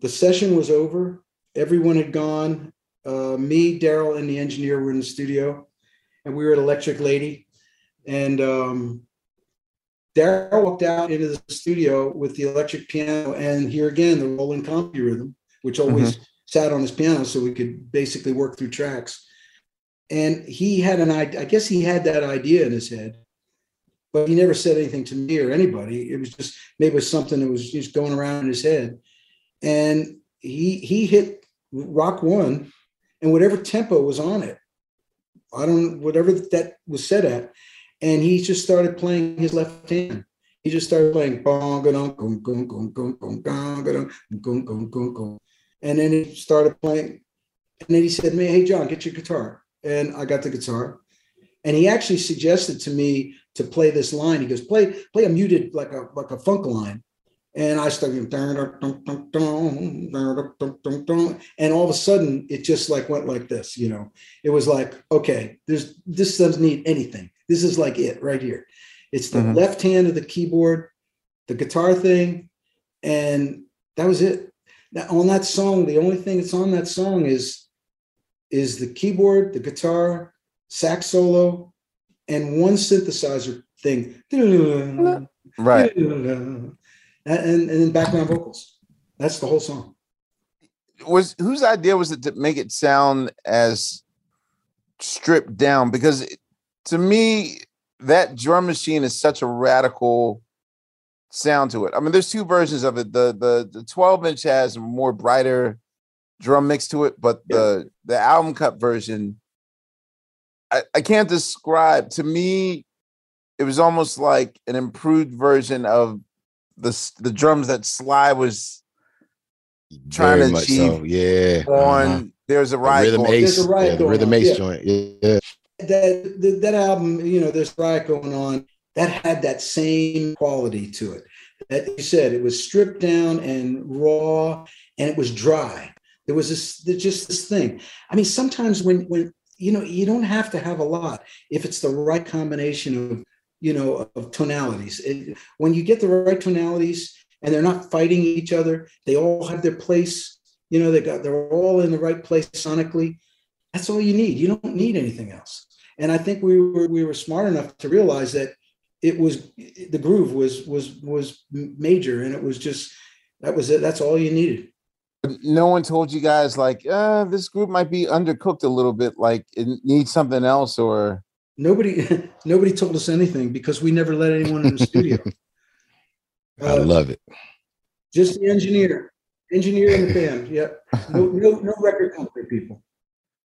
the session was over. Everyone had gone. Uh, me daryl and the engineer were in the studio and we were at electric lady. And um, Daryl walked out into the studio with the electric piano and here again the rolling Roland CompuRhythm, which always mm-hmm. sat on his piano so we could basically work through tracks. And he had an idea, I guess he had that idea in his head, but he never said anything to me or anybody. It was just maybe it was something that was just going around in his head. And he he hit rock one and whatever tempo was on it, I don't whatever that was set at, and he just started playing his left hand. He just started playing and then he started playing. And then he said, Man, hey John, get your guitar. And I got the guitar. And he actually suggested to me to play this line. He goes, play, play a muted, like a like a funk line. And I started going, and all of a sudden it just like went like this, you know. It was like, okay, there's this doesn't need anything. This is like it right here. It's the Mhm. left hand of the keyboard, the guitar thing, and that was it. Now on that song, the only thing that's on that song is is the keyboard, the guitar, sax solo, and one synthesizer thing. Right. And, and, and then background vocals. That's the whole song. Was whose idea was it to make it sound as stripped down? Because it- to me, that drum machine is such a radical sound to it. I mean, there's two versions of it. The the the 12 inch has a more brighter drum mix to it, but the the album cut version, I, I can't describe. To me, it was almost like an improved version of the the drums that Sly was trying Very to achieve so. Yeah. on. uh-huh. There's a The riot. rhythm ace. There's a riot yeah, the rhythm ace yeah. joint. Yeah. That, that that album, you know, there's riot going on. That had that same quality to it. That you said it was stripped down and raw, and it was dry. There was this just this thing. I mean, sometimes when when you know you don't have to have a lot if it's the right combination of you know of tonalities. It, when you get the right tonalities and they're not fighting each other, they all have their place. You know, they got they're all in the right place sonically. That's all you need. You don't need anything else. And I think we were we were smart enough to realize that it was the groove was was was major, and it was just that was it. That's all you needed. no one told you guys like, uh, this group might be undercooked a little bit. Like it needs something else, or Nobody nobody told us anything because we never let anyone in the studio. I Uh, love it. just the engineer, engineer in the band. Yep. No no no record company people.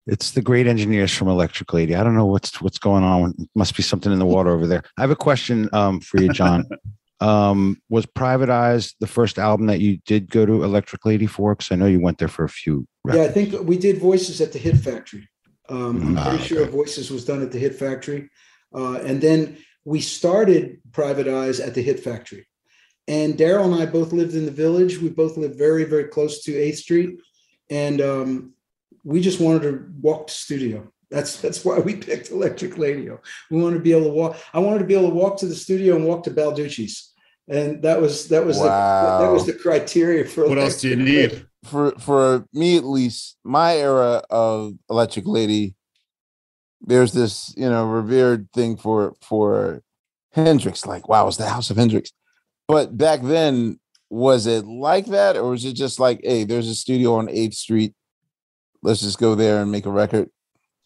It's the great engineers from Electric Lady. I don't know what's what's going on. Must be something in the water over there. I have a question um, for you, John. um, was Private Eyes the first album that you did go to Electric Lady for? Because I know you went there for a few. Yeah, I think we did voices at the Hit Factory. Um, I'm Ah, pretty sure voices was done at the Hit Factory, uh, and then we started Private Eyes at the Hit Factory. And Daryl and I both lived in the village. We both lived very, very close to Eighth Street, and um, we just wanted to walk to studio. That's that's why we picked Electric Radio. We wanted to be able to walk. I wanted to be able to walk to the studio and walk to Balducci's, and that was that was the, that was the criteria for. What else do you Electric Radio. need? for for me at least, my era of Electric Lady, there's this you know revered thing for for Hendrix. Like, wow, it's the House of Hendrix. But back then, was it like that, or was it just like, hey, there's a studio on Eighth Street, let's just go there and make a record?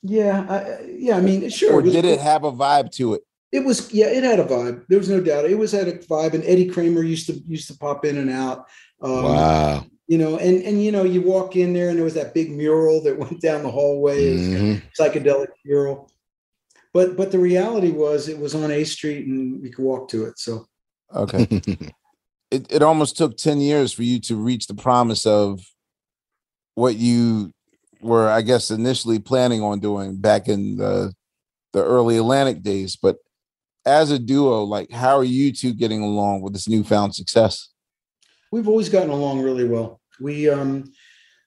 Yeah, I, yeah. I mean, sure. Or was did it have a vibe to it? It was yeah, it had a vibe. There was no doubt. It was had a vibe, and Eddie Kramer used to used to pop in and out. Um, wow. You know, and and you know, you walk in there, and there was that big mural that went down the hallway, it was a Mhm. psychedelic mural. But but the reality was, it was on Eighth Street, and we could walk to it. So Okay. it, it almost took 10 years for you to reach the promise of what you were i guess initially planning on doing back in the the early atlantic days but as a duo like how are you two getting along with this newfound success we've always gotten along really well. We um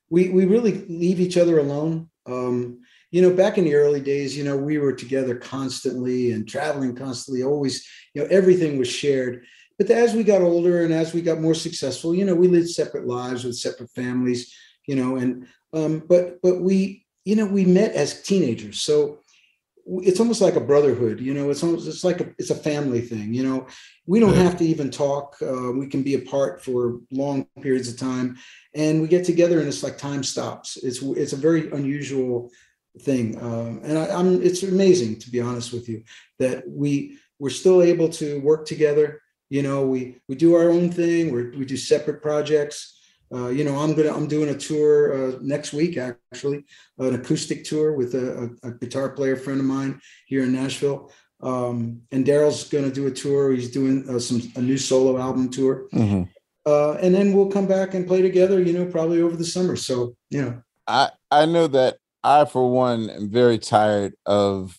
we we really leave each other alone. Um, you know, back in the early days, you know, we were together constantly and traveling constantly, always, you know, everything was shared. But as we got older and as we got more successful, you know, we lived separate lives with separate families, you know, and um, but but we, you know, we met as teenagers. So it's almost like a brotherhood, you know, it's almost it's like a it's a family thing, you know. We don't Yeah. have to even talk. Uh, we can be apart for long periods of time, and we get together, and it's like time stops. It's it's a very unusual thing, um, and I, I'm it's amazing to be honest with you that we we're still able to work together. You know, we we do our own thing. We we do separate projects. Uh, you know, I'm gonna I'm doing a tour uh, next week actually, an acoustic tour with a, a, a guitar player friend of mine here in Nashville. Um, and Daryl's going to do a tour. He's doing uh, some a new solo album tour, Mhm. uh, and then we'll come back and play together. You know, probably over the summer. So you know, I I know that I, for one, am very tired of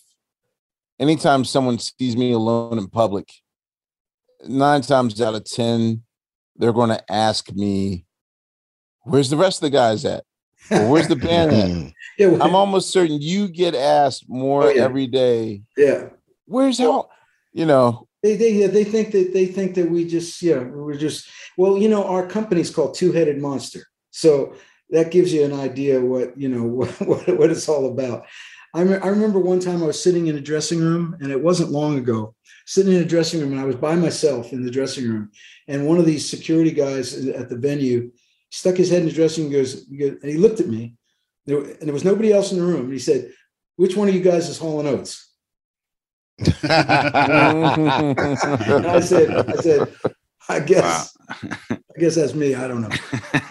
anytime someone sees me alone in public. Nine times out of ten, they're going to ask me, "Where's the rest of the guys at? Or where's the band at?" yeah, well, I'm almost certain you get asked more Oh, yeah. every day. yeah. Where's how? You know, They they yeah, they think that they think that we just yeah we're just well you know our company's called Two Headed Monster, so that gives you an idea what you know what what, what it's all about. I, me- I remember one time I was sitting in a dressing room, and it wasn't long ago. Sitting in a dressing room, and I was by myself in the dressing room, and one of these security guys at the venue stuck his head in the dressing room, and goes, he and he looked at me, there, and there was nobody else in the room. And he said, "Which one of you guys is hauling oats? Oates?" And I said, I said, I guess, I guess that's me. I don't know.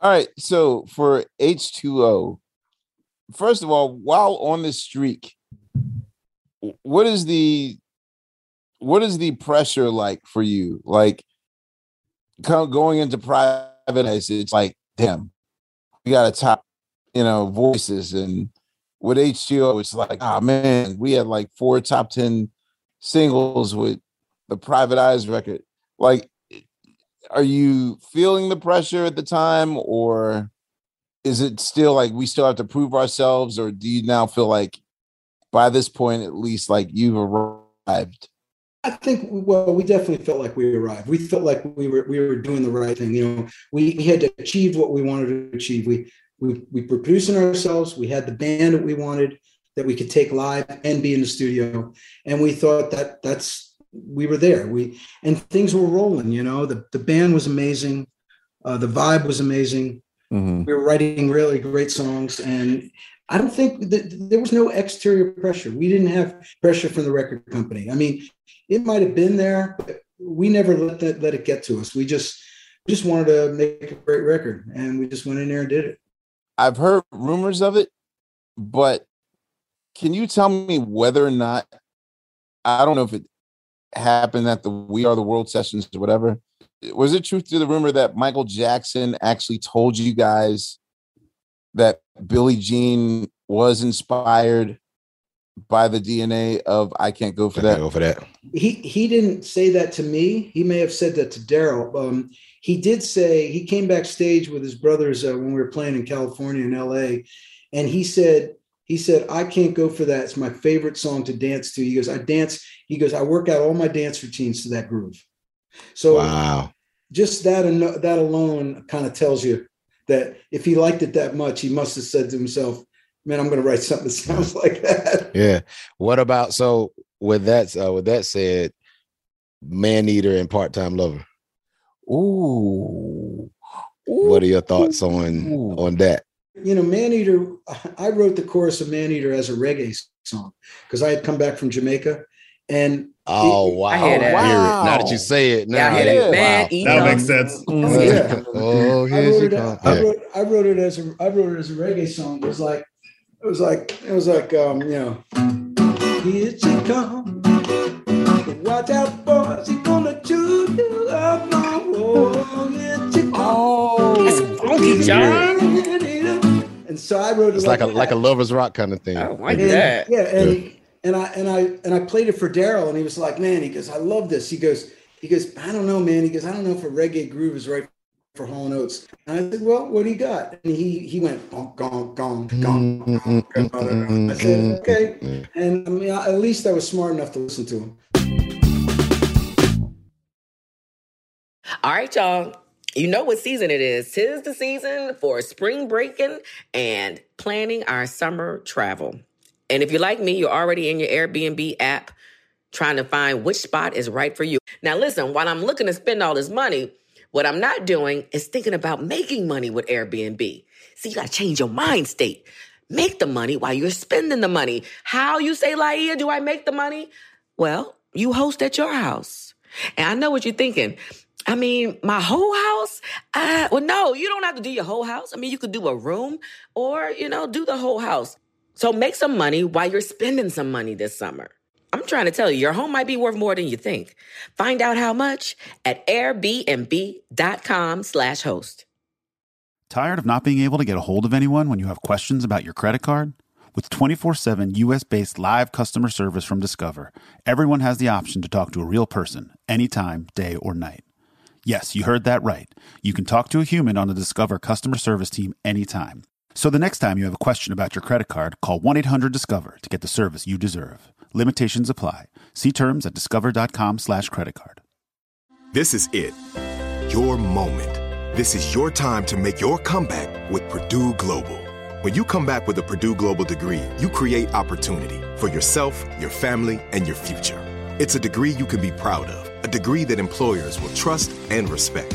All right. So for H2O, first of all, while on the streak, what is the what is the pressure like for you? Like co- going into private, it's like, damn, we got a top, you know, voices. And with H2O, it's like, oh man, we had like four top 10 singles with the Private Eyes record. Like, are you feeling the pressure at the time or is it still like we still have to prove ourselves or do you now feel like by this point at least like you've arrived I think well, we definitely felt like we arrived. We felt like we were we were doing the right thing. You know, we, we had achieved what we wanted to achieve. We we we were producing ourselves. We had the band that we wanted that we could take live and be in the studio. And we thought that that's we were there. We and things were rolling. You know, the the band was amazing. Uh, the vibe was amazing. Mm-hmm. We were writing really great songs, and I don't think that there was no exterior pressure. We didn't have pressure from the record company. I mean, it might have been there, but we never let that let it get to us. We just just wanted to make a great record, and we just went in there and did it. i've heard rumors of it but can you tell me whether or not i don't know if it happened at the we are the world sessions or whatever was it truth to the rumor that michael jackson actually told you guys that billie jean was inspired by the dna of i can't go for that Go for that. He he didn't say that to me. He may have said that to Daryl. Um, he did say he came backstage with his brothers uh, when we were playing in California and L.A. And he said he said I can't go for that. It's my favorite song to dance to. He goes I dance. He goes I work out all my dance routines to that groove. So Wow. just that and that alone kind of tells you that if he liked it that much, he must have said to himself, "Man, I'm going to write something that sounds like that." Yeah. What about so with that uh, with that said, man eater and part time lover. Ooh. What are your thoughts on Ooh. on that? You know, Man Eater. I wrote the chorus of Man Eater as a reggae song because I had come back from Jamaica, and Oh wow. I hear that. Hear it. Now that you say it, Yeah, now I hear Yeah. that. Man, Wow. eat That them. makes sense. Yeah. oh, I here's wrote, it, I, yeah. wrote, I wrote it as a I wrote it as a reggae song. It was like it was like it was like um, you know, here she come. Watch out, boys, he gonna chew you up. Oh, here she come. Oh, That's funky, John. And so I wrote it It's like a that. like a lover's rock kind of thing. I like and, that. Yeah, and and I and I and I played it for Daryl, and he was like, "Man," he goes, "I love this." He goes, "He goes, I don't know, man." He goes, "I don't know if a reggae groove is right for Hall and Oates." And I said, "Well, what do you got?" And he he went, "Gong, gong, gong, gong, gong, gong." I said, "Okay." And I mean, at least I was smart enough to listen to him. All right, y'all. You know what season it is. Tis the season for spring breaking and planning our summer travel. And if you're like me, you're already in your Airbnb app trying to find which spot is right for you. Now, listen, while I'm looking to spend all this money, what I'm not doing is thinking about making money with Airbnb. See, you got to change your mind state. Make the money while you're spending the money. How you say, Laiya, do I make the money? Well, you host at your house. And I know what you're thinking. I mean, my whole house? Uh, well, no, you don't have to do your whole house. I mean, you could do a room or, you know, do the whole house. So make some money while you're spending some money this summer. I'm trying to tell you, your home might be worth more than you think. Find out how much at airbnb.com slash host. Tired of not being able to get a hold of anyone when you have questions about your credit card? With 24 7 US based live customer service from Discover, everyone has the option to talk to a real person anytime, day or night. Yes, you heard that right. You can talk to a human on the Discover customer service team anytime. So the next time you have a question about your credit card, call 1 800 Discover to get the service you deserve. Limitations apply. See terms at discover.com slash credit card. This is it. Your moment. This is your time to make your comeback with Purdue Global. When you come back with a Purdue Global degree, you create opportunity for yourself, your family, and your future. It's a degree you can be proud of, a degree that employers will trust and respect.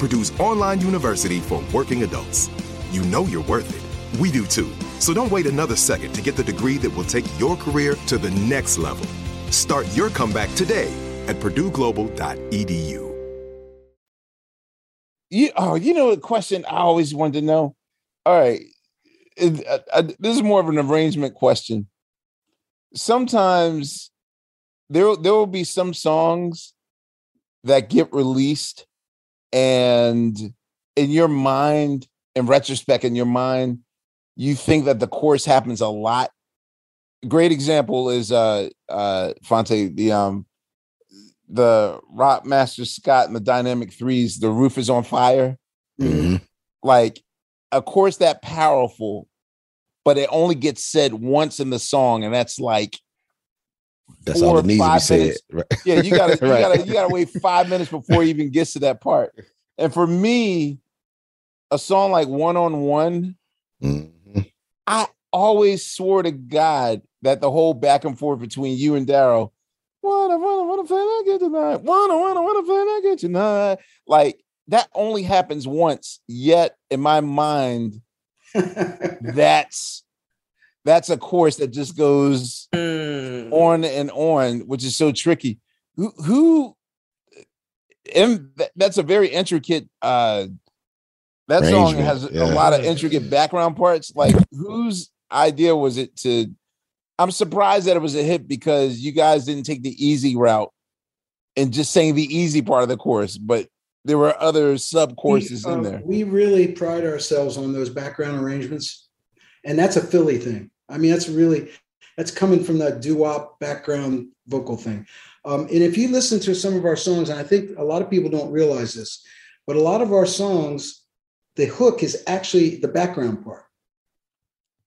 Purdue's online university for working adults. You know you're worth it. We do too. So don't wait another second to get the degree that will take your career to the next level. Start your comeback today at purdueglobal.edu. You oh, you know a question I always wanted to know. All right, it, uh, uh, this is more of an arrangement question. Sometimes there there will be some songs that get released, and in your mind, in retrospect, in your mind, you think that the chorus happens a lot. Great example is uh uh Phonte, the um the Rock Master Scott and the Dynamic Threes, the roof is on fire. Mm-hmm. Like, of course, that powerful, but it only gets said once in the song, and that's like That's four all or that needs to be five said. minutes. Right. Yeah, you gotta, you Right. gotta, you gotta wait five minutes before he even gets to that part. And for me, a song like One on One. I always swore to God that the whole back and forth between you and Daryl, wanna, wanna, wanna play that good tonight, wanna, wanna, wanna play that good tonight, like that only happens once. Yet in my mind, that's that's a course that just goes Mm. on and on, which is so tricky. Who, who and that's a very intricate. uh That song has yeah. a lot of intricate background parts. Like, whose idea was it to? I'm surprised that it was a hit because you guys didn't take the easy route and just sang the easy part of the course, but there were other sub courses We, in uh, there. We really pride ourselves on those background arrangements, and that's a Philly thing. I mean, that's really that's coming from that doo-wop background vocal thing. Um, and if you listen to some of our songs, and I think a lot of people don't realize this, but a lot of our songs, the hook is actually the background part.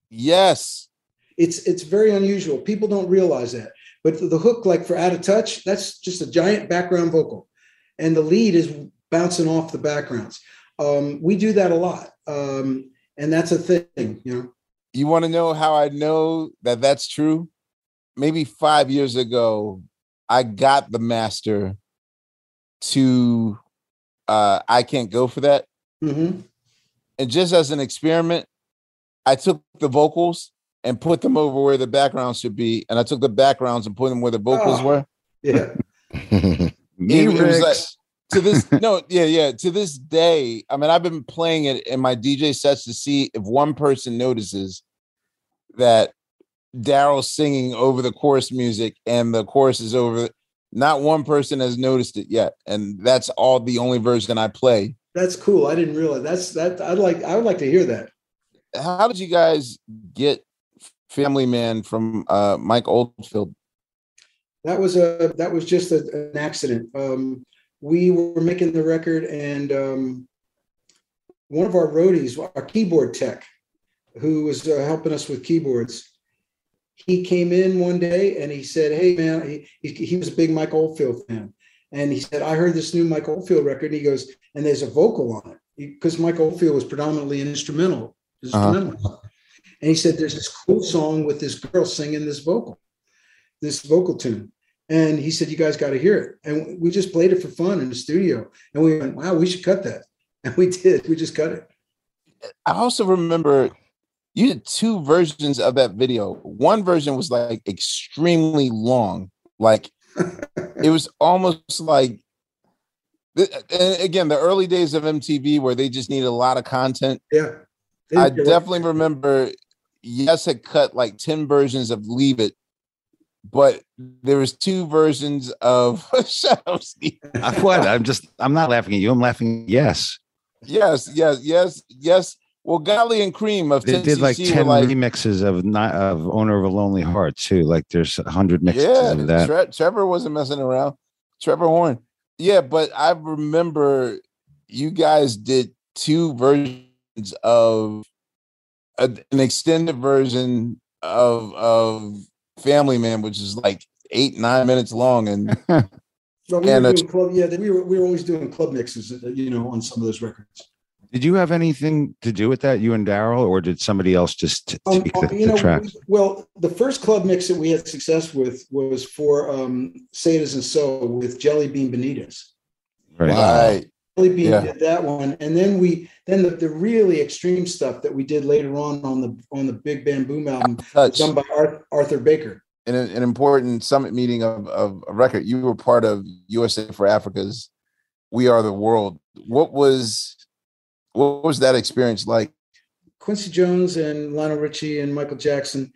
Yes, It's it's very unusual. People don't realize that. But the, the hook, like for Out of Touch, that's just a giant background vocal, and the lead is bouncing off the backgrounds. Um, we do that a lot, um, and that's a thing. You know, you want to know how I know that that's true? Maybe five years ago, I got the master to uh I can't go for that. Mhm. And just as an experiment, I took the vocals and put them over where the backgrounds should be, and I took the backgrounds and put them where the vocals Oh. were. yeah. It- it was like- to this no yeah yeah to this day i mean i've been playing it in my dj sets to see if one person notices that daryl's singing over the chorus music and the chorus is over not one person has noticed it yet and that's all the only version i play That's cool. I didn't realize that's that. I'd like. I would like to hear that. how did you guys get family man from uh mike oldfield That was a that was just a, an accident. Um, we were making the record, and um, one of our roadies, our keyboard tech, who was uh, helping us with keyboards, he came in one day and he said, "Hey man," he, he, he was a big Mike Oldfield fan, And he said, I heard this new Mike Oldfield record. And he goes, and there's a vocal on it because Mike Oldfield was predominantly an instrumental. instrumental. And he said, there's this cool song with this girl singing this vocal, this vocal tune. And he said, you guys got to hear it. And we just played it for fun in the studio. And we went, wow, we should cut that. And we did. We just cut it. I also remember you did two versions of that video. One version was like extremely long, like it was almost like and again the early days of MTV where they just needed a lot of content. Yeah. I definitely remember Yes had cut like 10 versions of Leave It, but there was two versions of Shut Up, Steve. what? I'm just I'm not laughing at you. I'm laughing yes. Yes, yes, yes, yes. Well, Godley and Creme of They did like 10 like, remixes of not of Owner of a Lonely Heart too. Like there's a hundred mixes yeah, of that. Tre- Trevor wasn't messing around. Trevor Horn. Yeah, but I remember you guys did two versions of a, an extended version of of Family Man, which is like eight nine minutes long, and So we And were doing club, yeah, we were, we were always doing club mixes, uh, you know, on some of those records. Did you have anything to do with that, you and Daryl, or did somebody else just t- Um, take uh, the, you the know, track? we- well, the first club mix that we had success with was for um, Say It Isn't So with Jelly Bean Benitez. Right. right, Jelly Bean Yeah. did that one, and then we then the, the really extreme stuff that we did later on on the on the Big Bam Boom album, touch done by Ar- Arthur Baker. in an, an important summit meeting of, of a record. You were part of USA for Africa's "We Are the World." What was what was that experience like? Quincy Jones and Lionel Richie and Michael Jackson,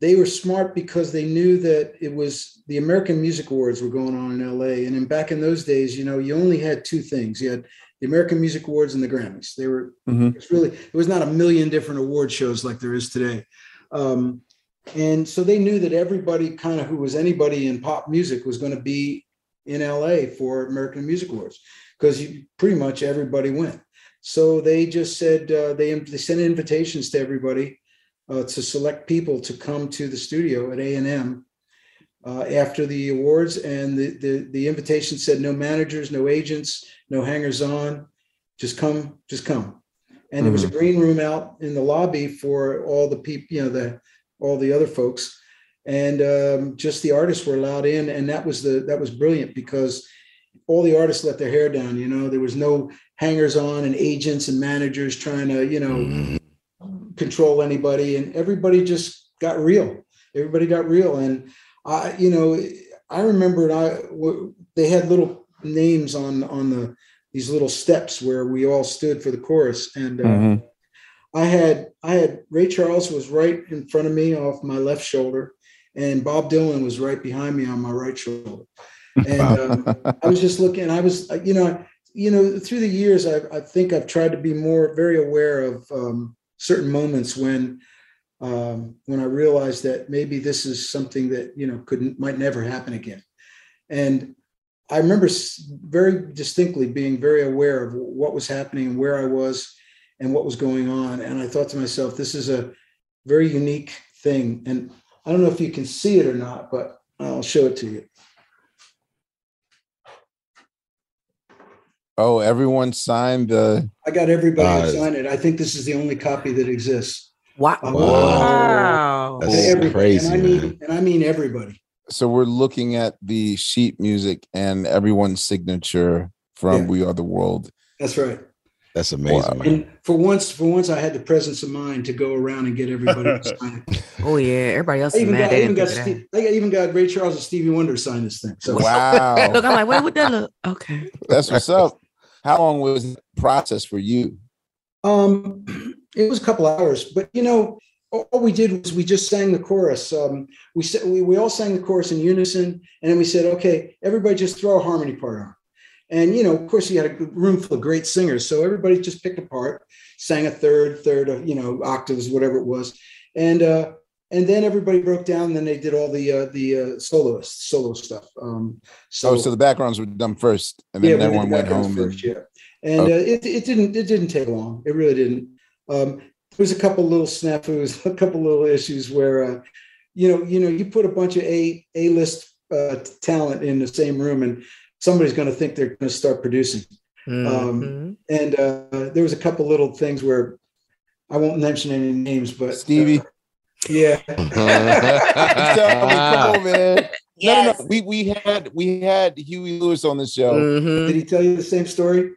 they were smart because they knew that it was the American Music Awards were going on in LA. And then back in those days, you know, you only had two things. You had the American Music Awards and the Grammys. They were Mhm. it's really it was not a million different award shows like there is today. Um, and so they knew that everybody kind of who was anybody in pop music was going to be in LA for American Music Awards because pretty much everybody went. So they just said uh, they they sent invitations to everybody uh, to select people to come to the studio at A and M uh, after the awards, and the, the the invitation said no managers, no agents, no hangers on, just come, just come. And there was a green room out in the lobby for all the people, you know, the all the other folks, and um, just the artists were allowed in, and that was the that was brilliant because all the artists let their hair down. You know, there was no hangers on and agents and managers trying to, you know, control anybody, and everybody just got real. Everybody got real, and I, you know, I remembered I w- they had little names on on the these little steps where we all stood for the chorus, and uh, Mhm. I had I had Ray Charles was right in front of me off my left shoulder, and Bob Dylan was right behind me on my right shoulder. And um, I was just looking. I was, uh, you know, you know, through the years, I, I think I've tried to be more very aware of um, certain moments when um, when I realized that maybe this is something that you know could might never happen again. And I remember very distinctly being very aware of what was happening and where I was and what was going on. And I thought to myself, this is a very unique thing. And I don't know if you can see it or not, but I'll show it to you. Oh, everyone signed the. I got everybody Uh, to sign it. I think this is the only copy that exists. Wow. Wow. That's Everybody. crazy, and I mean, man. and I mean everybody. So we're looking at the sheet music and everyone's signature from Yeah. "We Are the World." That's right. That's amazing, man. And for once, for once, I had the presence of mind to go around and get everybody to sign it. Oh yeah, everybody else I even mad. got, I even got, Steve, I even got Ray Charles and Stevie Wonder to sign this thing. So Wow. Look, I'm like, wait, what that look? Okay. that's what's up. How long was the process for you? Um, it was a couple hours, but you know, all we did was we just sang the chorus. Um, we said we, we all sang the chorus in unison, and then we said, okay, everybody just throw a harmony part on. And you know, of course, you had a room full of great singers, so everybody just picked a part, sang a third, third, of you know, octaves, whatever it was, and uh, and then everybody broke down. And then they did all the uh, the uh, soloist solo stuff. Um, So, so the backgrounds were done first, and then we did everyone the went home. first, and, yeah. And uh, it, it didn't it didn't take long. It really didn't. Um, there was a couple little snafus, a couple little issues where, uh, you know, you know, you put a bunch of a a list uh, talent in the same room, and somebody's going to think they're going to start producing. Mhm. Um, and uh, there was a couple little things where I won't mention any names, but Stevie. Yeah, Tell me, come on, man. No, no, no. We we had we had Huey Lewis on the show. Mhm. did he tell you the same story?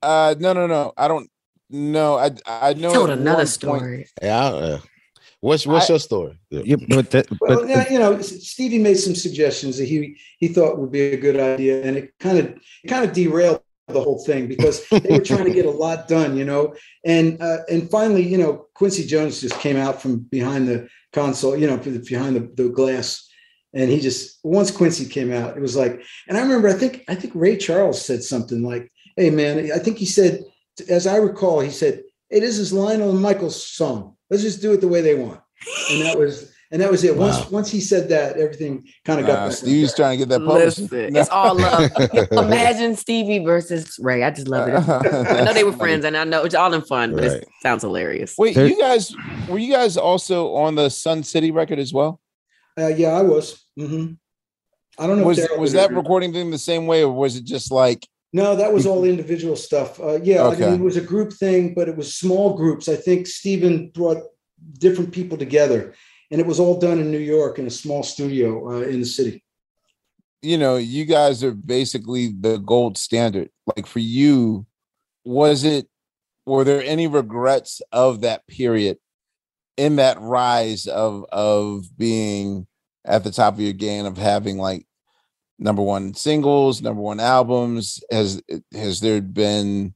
Uh, no, no, no. I don't. No, I I know. Told another story. point- Yeah. uh, what's what's I- your story? Yeah, but that, Well, but yeah, you know, Stevie made some suggestions that he he thought would be a good idea, and it kind of kind of derailed the whole thing because they were trying to get a lot done, you know. And uh, and finally, you know, Quincy Jones just came out from behind the console, you know, behind the, the glass, and he just once Quincy came out, it was like. And I remember, I think I think Ray Charles said something like, "Hey, man," I think he said, as I recall, he said, "Hey, this is Lionel and Michael's song. Let's just do it the way they want." And that was. And that was it. Once Wow. once he said that, everything kind of got. Uh, back Stevie's track. trying to get that published. Listen, it's all love. Imagine Stevie versus Ray. I just love it. I know they were friends, and I know it's all in fun, but Right. it sounds hilarious. Wait, There- you guys were you guys also on the Sun City record as well? Uh, yeah, I was. hmm I don't know. Was Daryl was that or- recording thing the same way, or was it just like No, that was all individual stuff. Uh, yeah, I mean, it was a group thing, but it was small groups. I think Stephen brought different people together, and it was all done in New York in a small studio uh, in the city. you know, you guys are basically the gold standard. Like for you, was it were there any regrets of that period in that rise of of being at the top of your game of having like number one singles, number one albums? Has has there been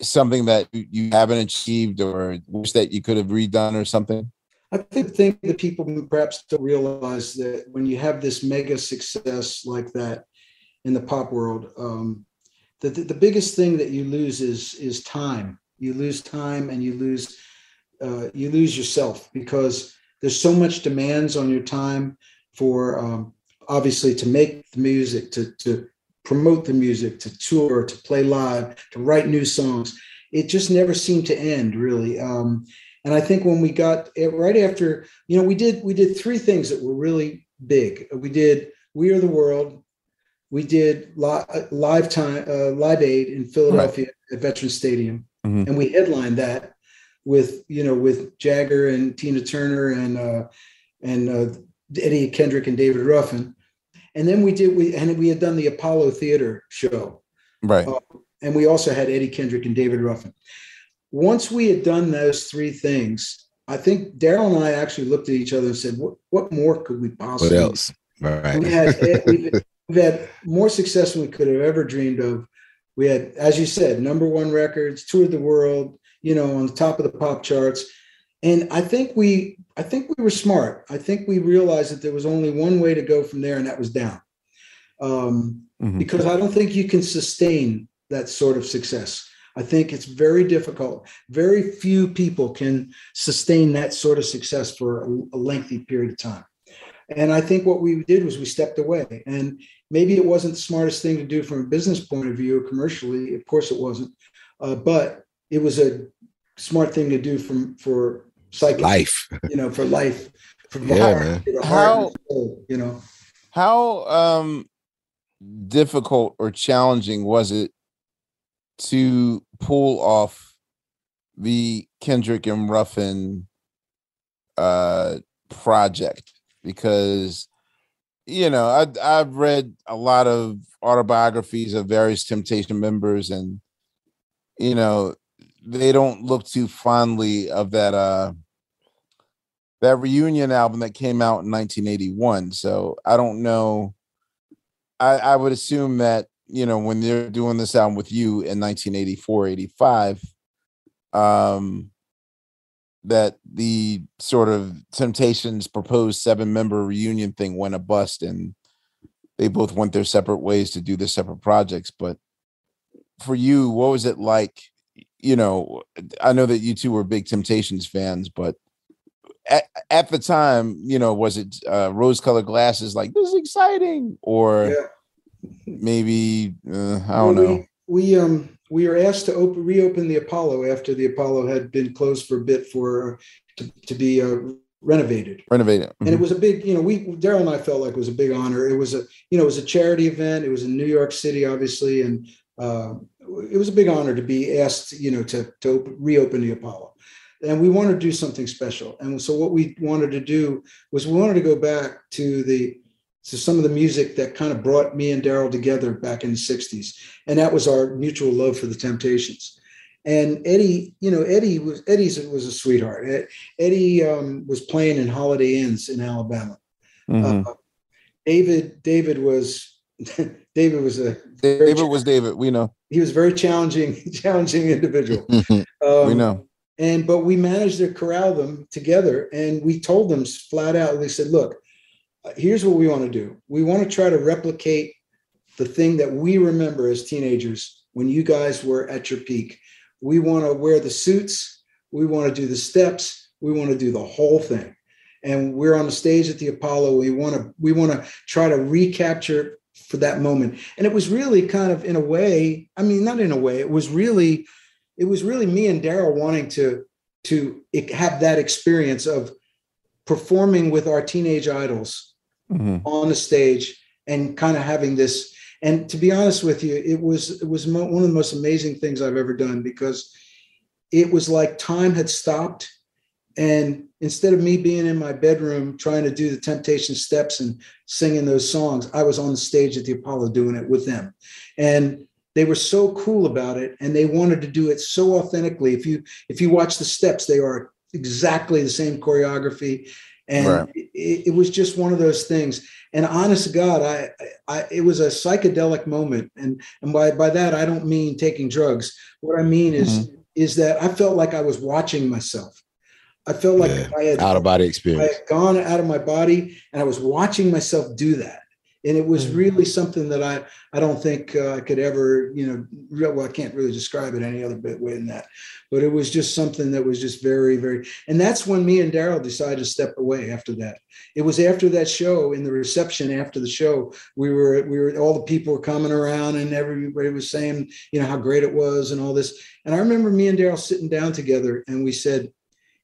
something that you- you haven't achieved or wish that you could have redone or something? I think the thing that people perhaps don't realize that when you have this mega success like that in the pop world, um, the, the, the biggest thing that you lose is is time. You lose time and you lose uh, you lose yourself because there's so much demands on your time for um, obviously to make the music, to to promote the music, to tour, to play live, to write new songs. It just never seemed to end really. Um, and I think when we got eh, right after, you know, we did we did three things that were really big. We did "We Are the World," we did li- live time uh, Live Aid in Philadelphia at Veterans Stadium, Mhm. and we headlined that with you know with Jagger and Tina Turner and uh, and uh, Eddie Kendrick and David Ruffin, and then we did we and we had done the Apollo Theater show, Right. uh, and we also had Eddie Kendrick and David Ruffin. Once we had done those three things, I think Daryl and I actually looked at each other and said, "What what more could we possibly?" What possibly?" else? Right. We had eh, we've, we've had more success than we could have ever dreamed of. We had, as you said, number one records, toured the world, you know, on the top of the pop charts. And I think we, I think we were smart. I think we realized that there was only one way to go from there, and that was down. Um, Mhm. because I don't think you can sustain that sort of success. I think it's very difficult. Very few people can sustain that sort of success for a, a lengthy period of time. And I think what we did was we stepped away. And maybe it wasn't the smartest thing to do from a business point of view, or commercially. Of course, it wasn't. Uh, but it was a smart thing to do from for psychic, Life. you know, for life, for Yeah, heart, man. How- soul, you know. How um difficult or challenging was it to pull off the Kendrick and Ruffin uh project because you know I I've read a lot of autobiographies of various Temptation members and you know they don't look too fondly of that uh that reunion album that came out in 1981 so I don't know. I I would assume that you know when they're doing this album with you in 1984 85 um that the sort of temptations proposed seven member reunion thing went a bust and they both went their separate ways to do their separate projects but for you what was it like you know i know that you two were big temptations fans but at, at the time you know was it uh, rose colored glasses like this is exciting or Yeah. Maybe uh, i don't Well, know We, we um we were asked to open reopen the Apollo after the Apollo had been closed for a bit for to, to be uh, renovated. Renovated. And it was a big, you know, we Daryl and I felt like it was a big honor. It was a, you know, it was a charity event. It was in New York City, obviously, and uh, it was a big honor to be asked, you know, to to open, reopen the Apollo. And we wanted to do something special. And so what we wanted to do was we wanted to go back to the to some of the music that kind of brought me and Daryl together back in the 60s. And that was our mutual love for the Temptations. And Eddie, you know, Eddie was Eddie's was a sweetheart. Eddie um, was playing in Holiday Inns in Alabama. Mhm. Uh, David, David was David was a David was David. We know. he was a very challenging, challenging individual. we Um, know. and but we managed to corral them together, and we told them flat out. We said, "Look, here's what we want to do. We want to try to replicate the thing that we remember as teenagers when you guys were at your peak. We want to wear the suits. We want to do the steps. We want to do the whole thing. And we're on the stage at the Apollo. We want to we want to try to recapture for that moment. And it was really kind of in a way. I mean, not in a way. It was really it was really me and Daryl wanting to to have that experience of performing with our teenage idols Mhm. on the stage and kind of having this. And to be honest with you it was it was mo- one of the most amazing things i've ever done because it was like time had stopped. And instead of me being in my bedroom trying to do the temptation steps and singing those songs i was on the stage at the apollo doing it with them. And they were so cool about it and they wanted to do it so authentically. If you if you watch the steps they are exactly the same choreography and Right. it, it was just one of those things and honest to god I, I it was a psychedelic moment and and by by that i don't mean taking drugs what i mean is mm-hmm. is that i felt like i was watching myself i felt like Yeah. i had Out of body experience I had gone out of my body and I was watching myself do that. And it was really something that I, I don't think uh, I could ever, you know, well, I can't really describe it any other bit way than that. But it was just something that was just very, very, and that's when me and Daryl decided to step away after that. It was after that show in the reception after the show, we were, we were, all the people were coming around and everybody was saying, you know, how great it was and all this. And I remember me and Daryl sitting down together and we said,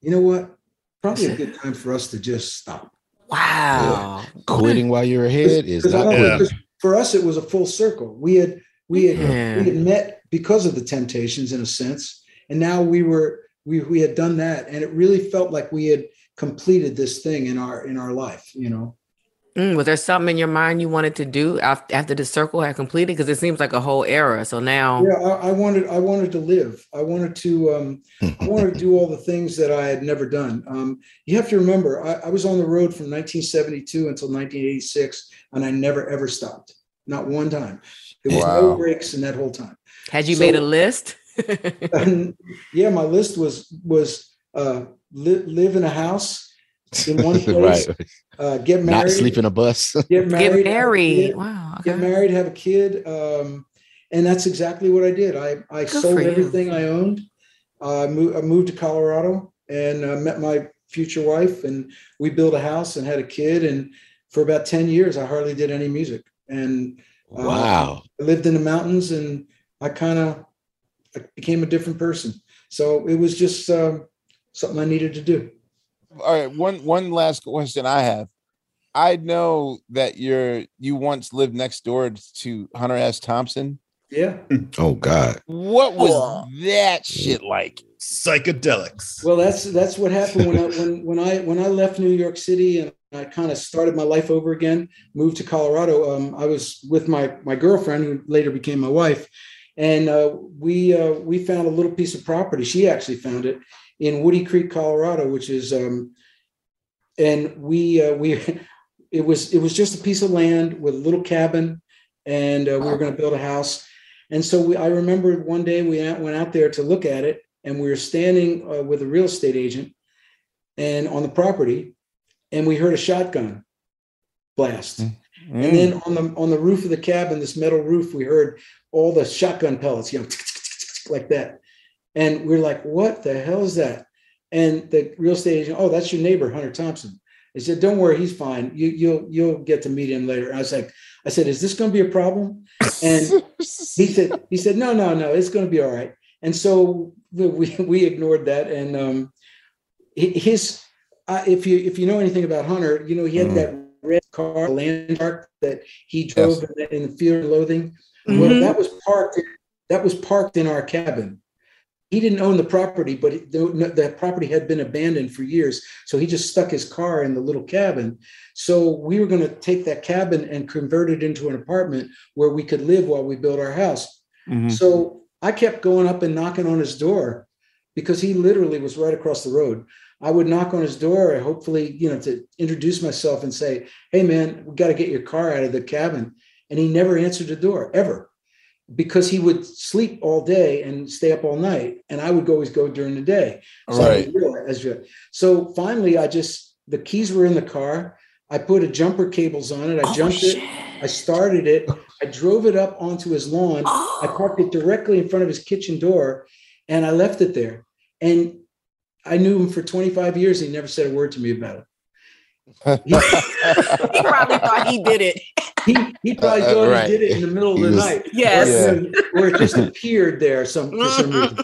you know what? Probably a good time for us to just stop. Wow. Quitting while you're ahead is not Yeah. good. 'cause for us, it was a full circle. We had we had Yeah. we had met because of the temptations in a sense, and now we were we we had done that, and it really felt like we had completed this thing in our in our life. You know, Mm, was there something in your mind you wanted to do af- after the circle had completed? Because it seems like a whole era. So now, yeah, I, I wanted I wanted to live. I wanted to um, I wanted to do all the things that I had never done. Um, you have to remember, I, I was on the road from 1972 until 1986, and I never ever stopped, not one time. There was no breaks in that whole time. had you So- made a list? yeah, my list was was uh, li- live in a house in one place, right. uh, get Not married, sleep in a bus. get Get married, have a married. kid, Wow. get married, have a kid, um, and that's exactly what I did. I I Good sold everything I owned. I moved I moved to Colorado and uh, met my future wife, and we built a house and had a kid. And for about ten years, I hardly did any music, and uh, Wow. I lived in the mountains and I kind of became a different person. So it was just um, something I needed to do. All right. One one last question I have. I know that you're you once lived next door to Hunter S. Thompson. Yeah. Oh God. What was Oh. that shit like? Psychedelics. Well, that's that's what happened when I when when I when I left New York City and I kind of started my life over again. Moved to Colorado. Um, I was with my my girlfriend, who later became my wife, and uh, we uh, we found a little piece of property. She actually found it in Woody Creek, Colorado, which is um, and we uh, we it was it was just a piece of land with a little cabin, and uh, we were going to build a house. And so we, I remember one day we went out there to look at it, and we were standing uh, with a real estate agent, and on the property, and we heard a shotgun blast. Mm. And then on the on the roof of the cabin, this metal roof, we heard all the shotgun pellets, you know, like that. And we're like, what the hell is that? And the real estate agent, oh, that's your neighbor, Hunter Thompson. He said, don't worry, he's fine. You you'll you'll get to meet him later. I was like, I said, is this going to be a problem? And he said, he said, no, no, no, it's going to be all right. And so we we ignored that. And um, his uh, if you if you know anything about Hunter, you know he had Mhm. that red car Landmark that he drove Yes. in, the, in the Fear and Loathing. Well, Mhm. that was parked. That was parked in our cabin. He didn't own the property, but it, the, the property had been abandoned for years. So he just stuck his car in the little cabin. So we were going to take that cabin and convert it into an apartment where we could live while we built our house. Mhm. So I kept going up and knocking on his door because he literally was right across the road. I would knock on his door, hopefully, you know, to introduce myself and say, "Hey, man, we got to get your car out of the cabin." And he never answered the door ever, because he would sleep all day and stay up all night, and I would always go during the day. So, Right. didn't realize so finally, I just the keys were in the car. I put a jumper cables on it. I Oh, jumped it. I started it. I drove it up onto his lawn. I oh. parked it directly in front of his kitchen door and I left it there. And I knew him for 25 years. He never said a word to me about it. He probably thought he did it. He, he probably Uh, uh, right. did it in the middle of He the was- night. Yes. Or, or it just appeared there some, for some reason.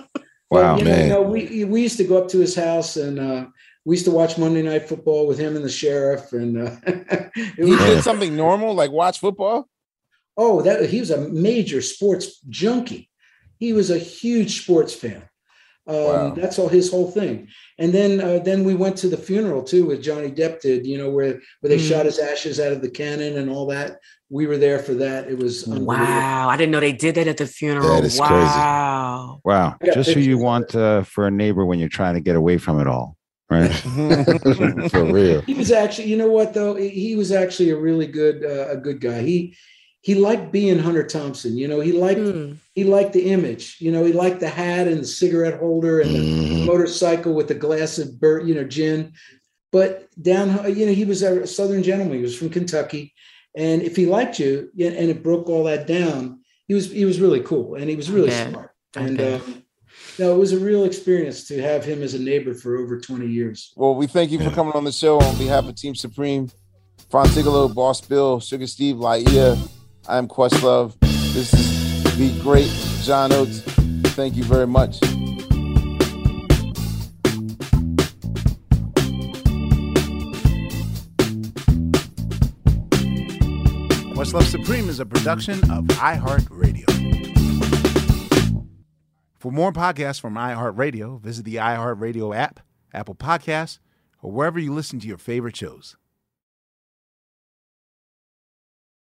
Wow, But, man. Know, we, we used to go up to his house and uh, we used to watch Monday Night Football with him and the sheriff. And uh, He was, did something normal, like watch football. Oh, that he was a major sports junkie. He was a huge sports fan. Um, Wow. That's all his whole thing. And then uh, then we went to the funeral too with Johnny Depp did, you know, where where they Mm. shot his ashes out of the cannon and all that. We were there for that. It was. Wow. I didn't know they did that at the funeral. That is crazy. wow. Wow. Just who you want uh, for a neighbor when you're trying to get away from it all. Right. For real. He was actually, you know what though, he he was actually a really good uh, a good guy. He he liked being Hunter Thompson. You know, he liked Hmm. he liked the image. You know, he liked the hat and the cigarette holder and the Mhm. motorcycle with the glass of bur you know, gin. But down, you know, he was a Southern gentleman. He was from Kentucky, and if he liked you, yeah, and it broke all that down, he was he was really cool and he was really bet. smart. And bet. um, no, it was a real experience to have him as a neighbor for over twenty years. Well, we thank you for coming on the show on behalf of Team Supreme, Fontigolo, Boss Bill, Sugar Steve, Laiya. I'm Questlove. This is the great John Oates. Thank you very much. Questlove Supreme is a production of iHeartRadio. For more podcasts from iHeartRadio, visit the iHeartRadio app, Apple Podcasts, or wherever you listen to your favorite shows.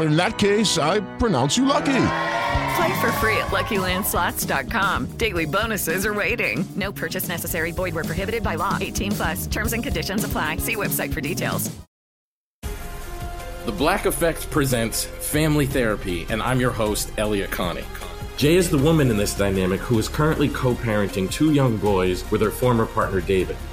In that case, I pronounce you lucky. Play for free at LuckyLandSlots.com. Daily bonuses are waiting. No purchase necessary. Void where prohibited by law. 18 plus. Terms and conditions apply. See website for details. The Black Effect presents Family Therapy, and I'm your host, Elliott Connie. Jay is the woman in this dynamic who is currently co parenting two young boys with her former partner, David.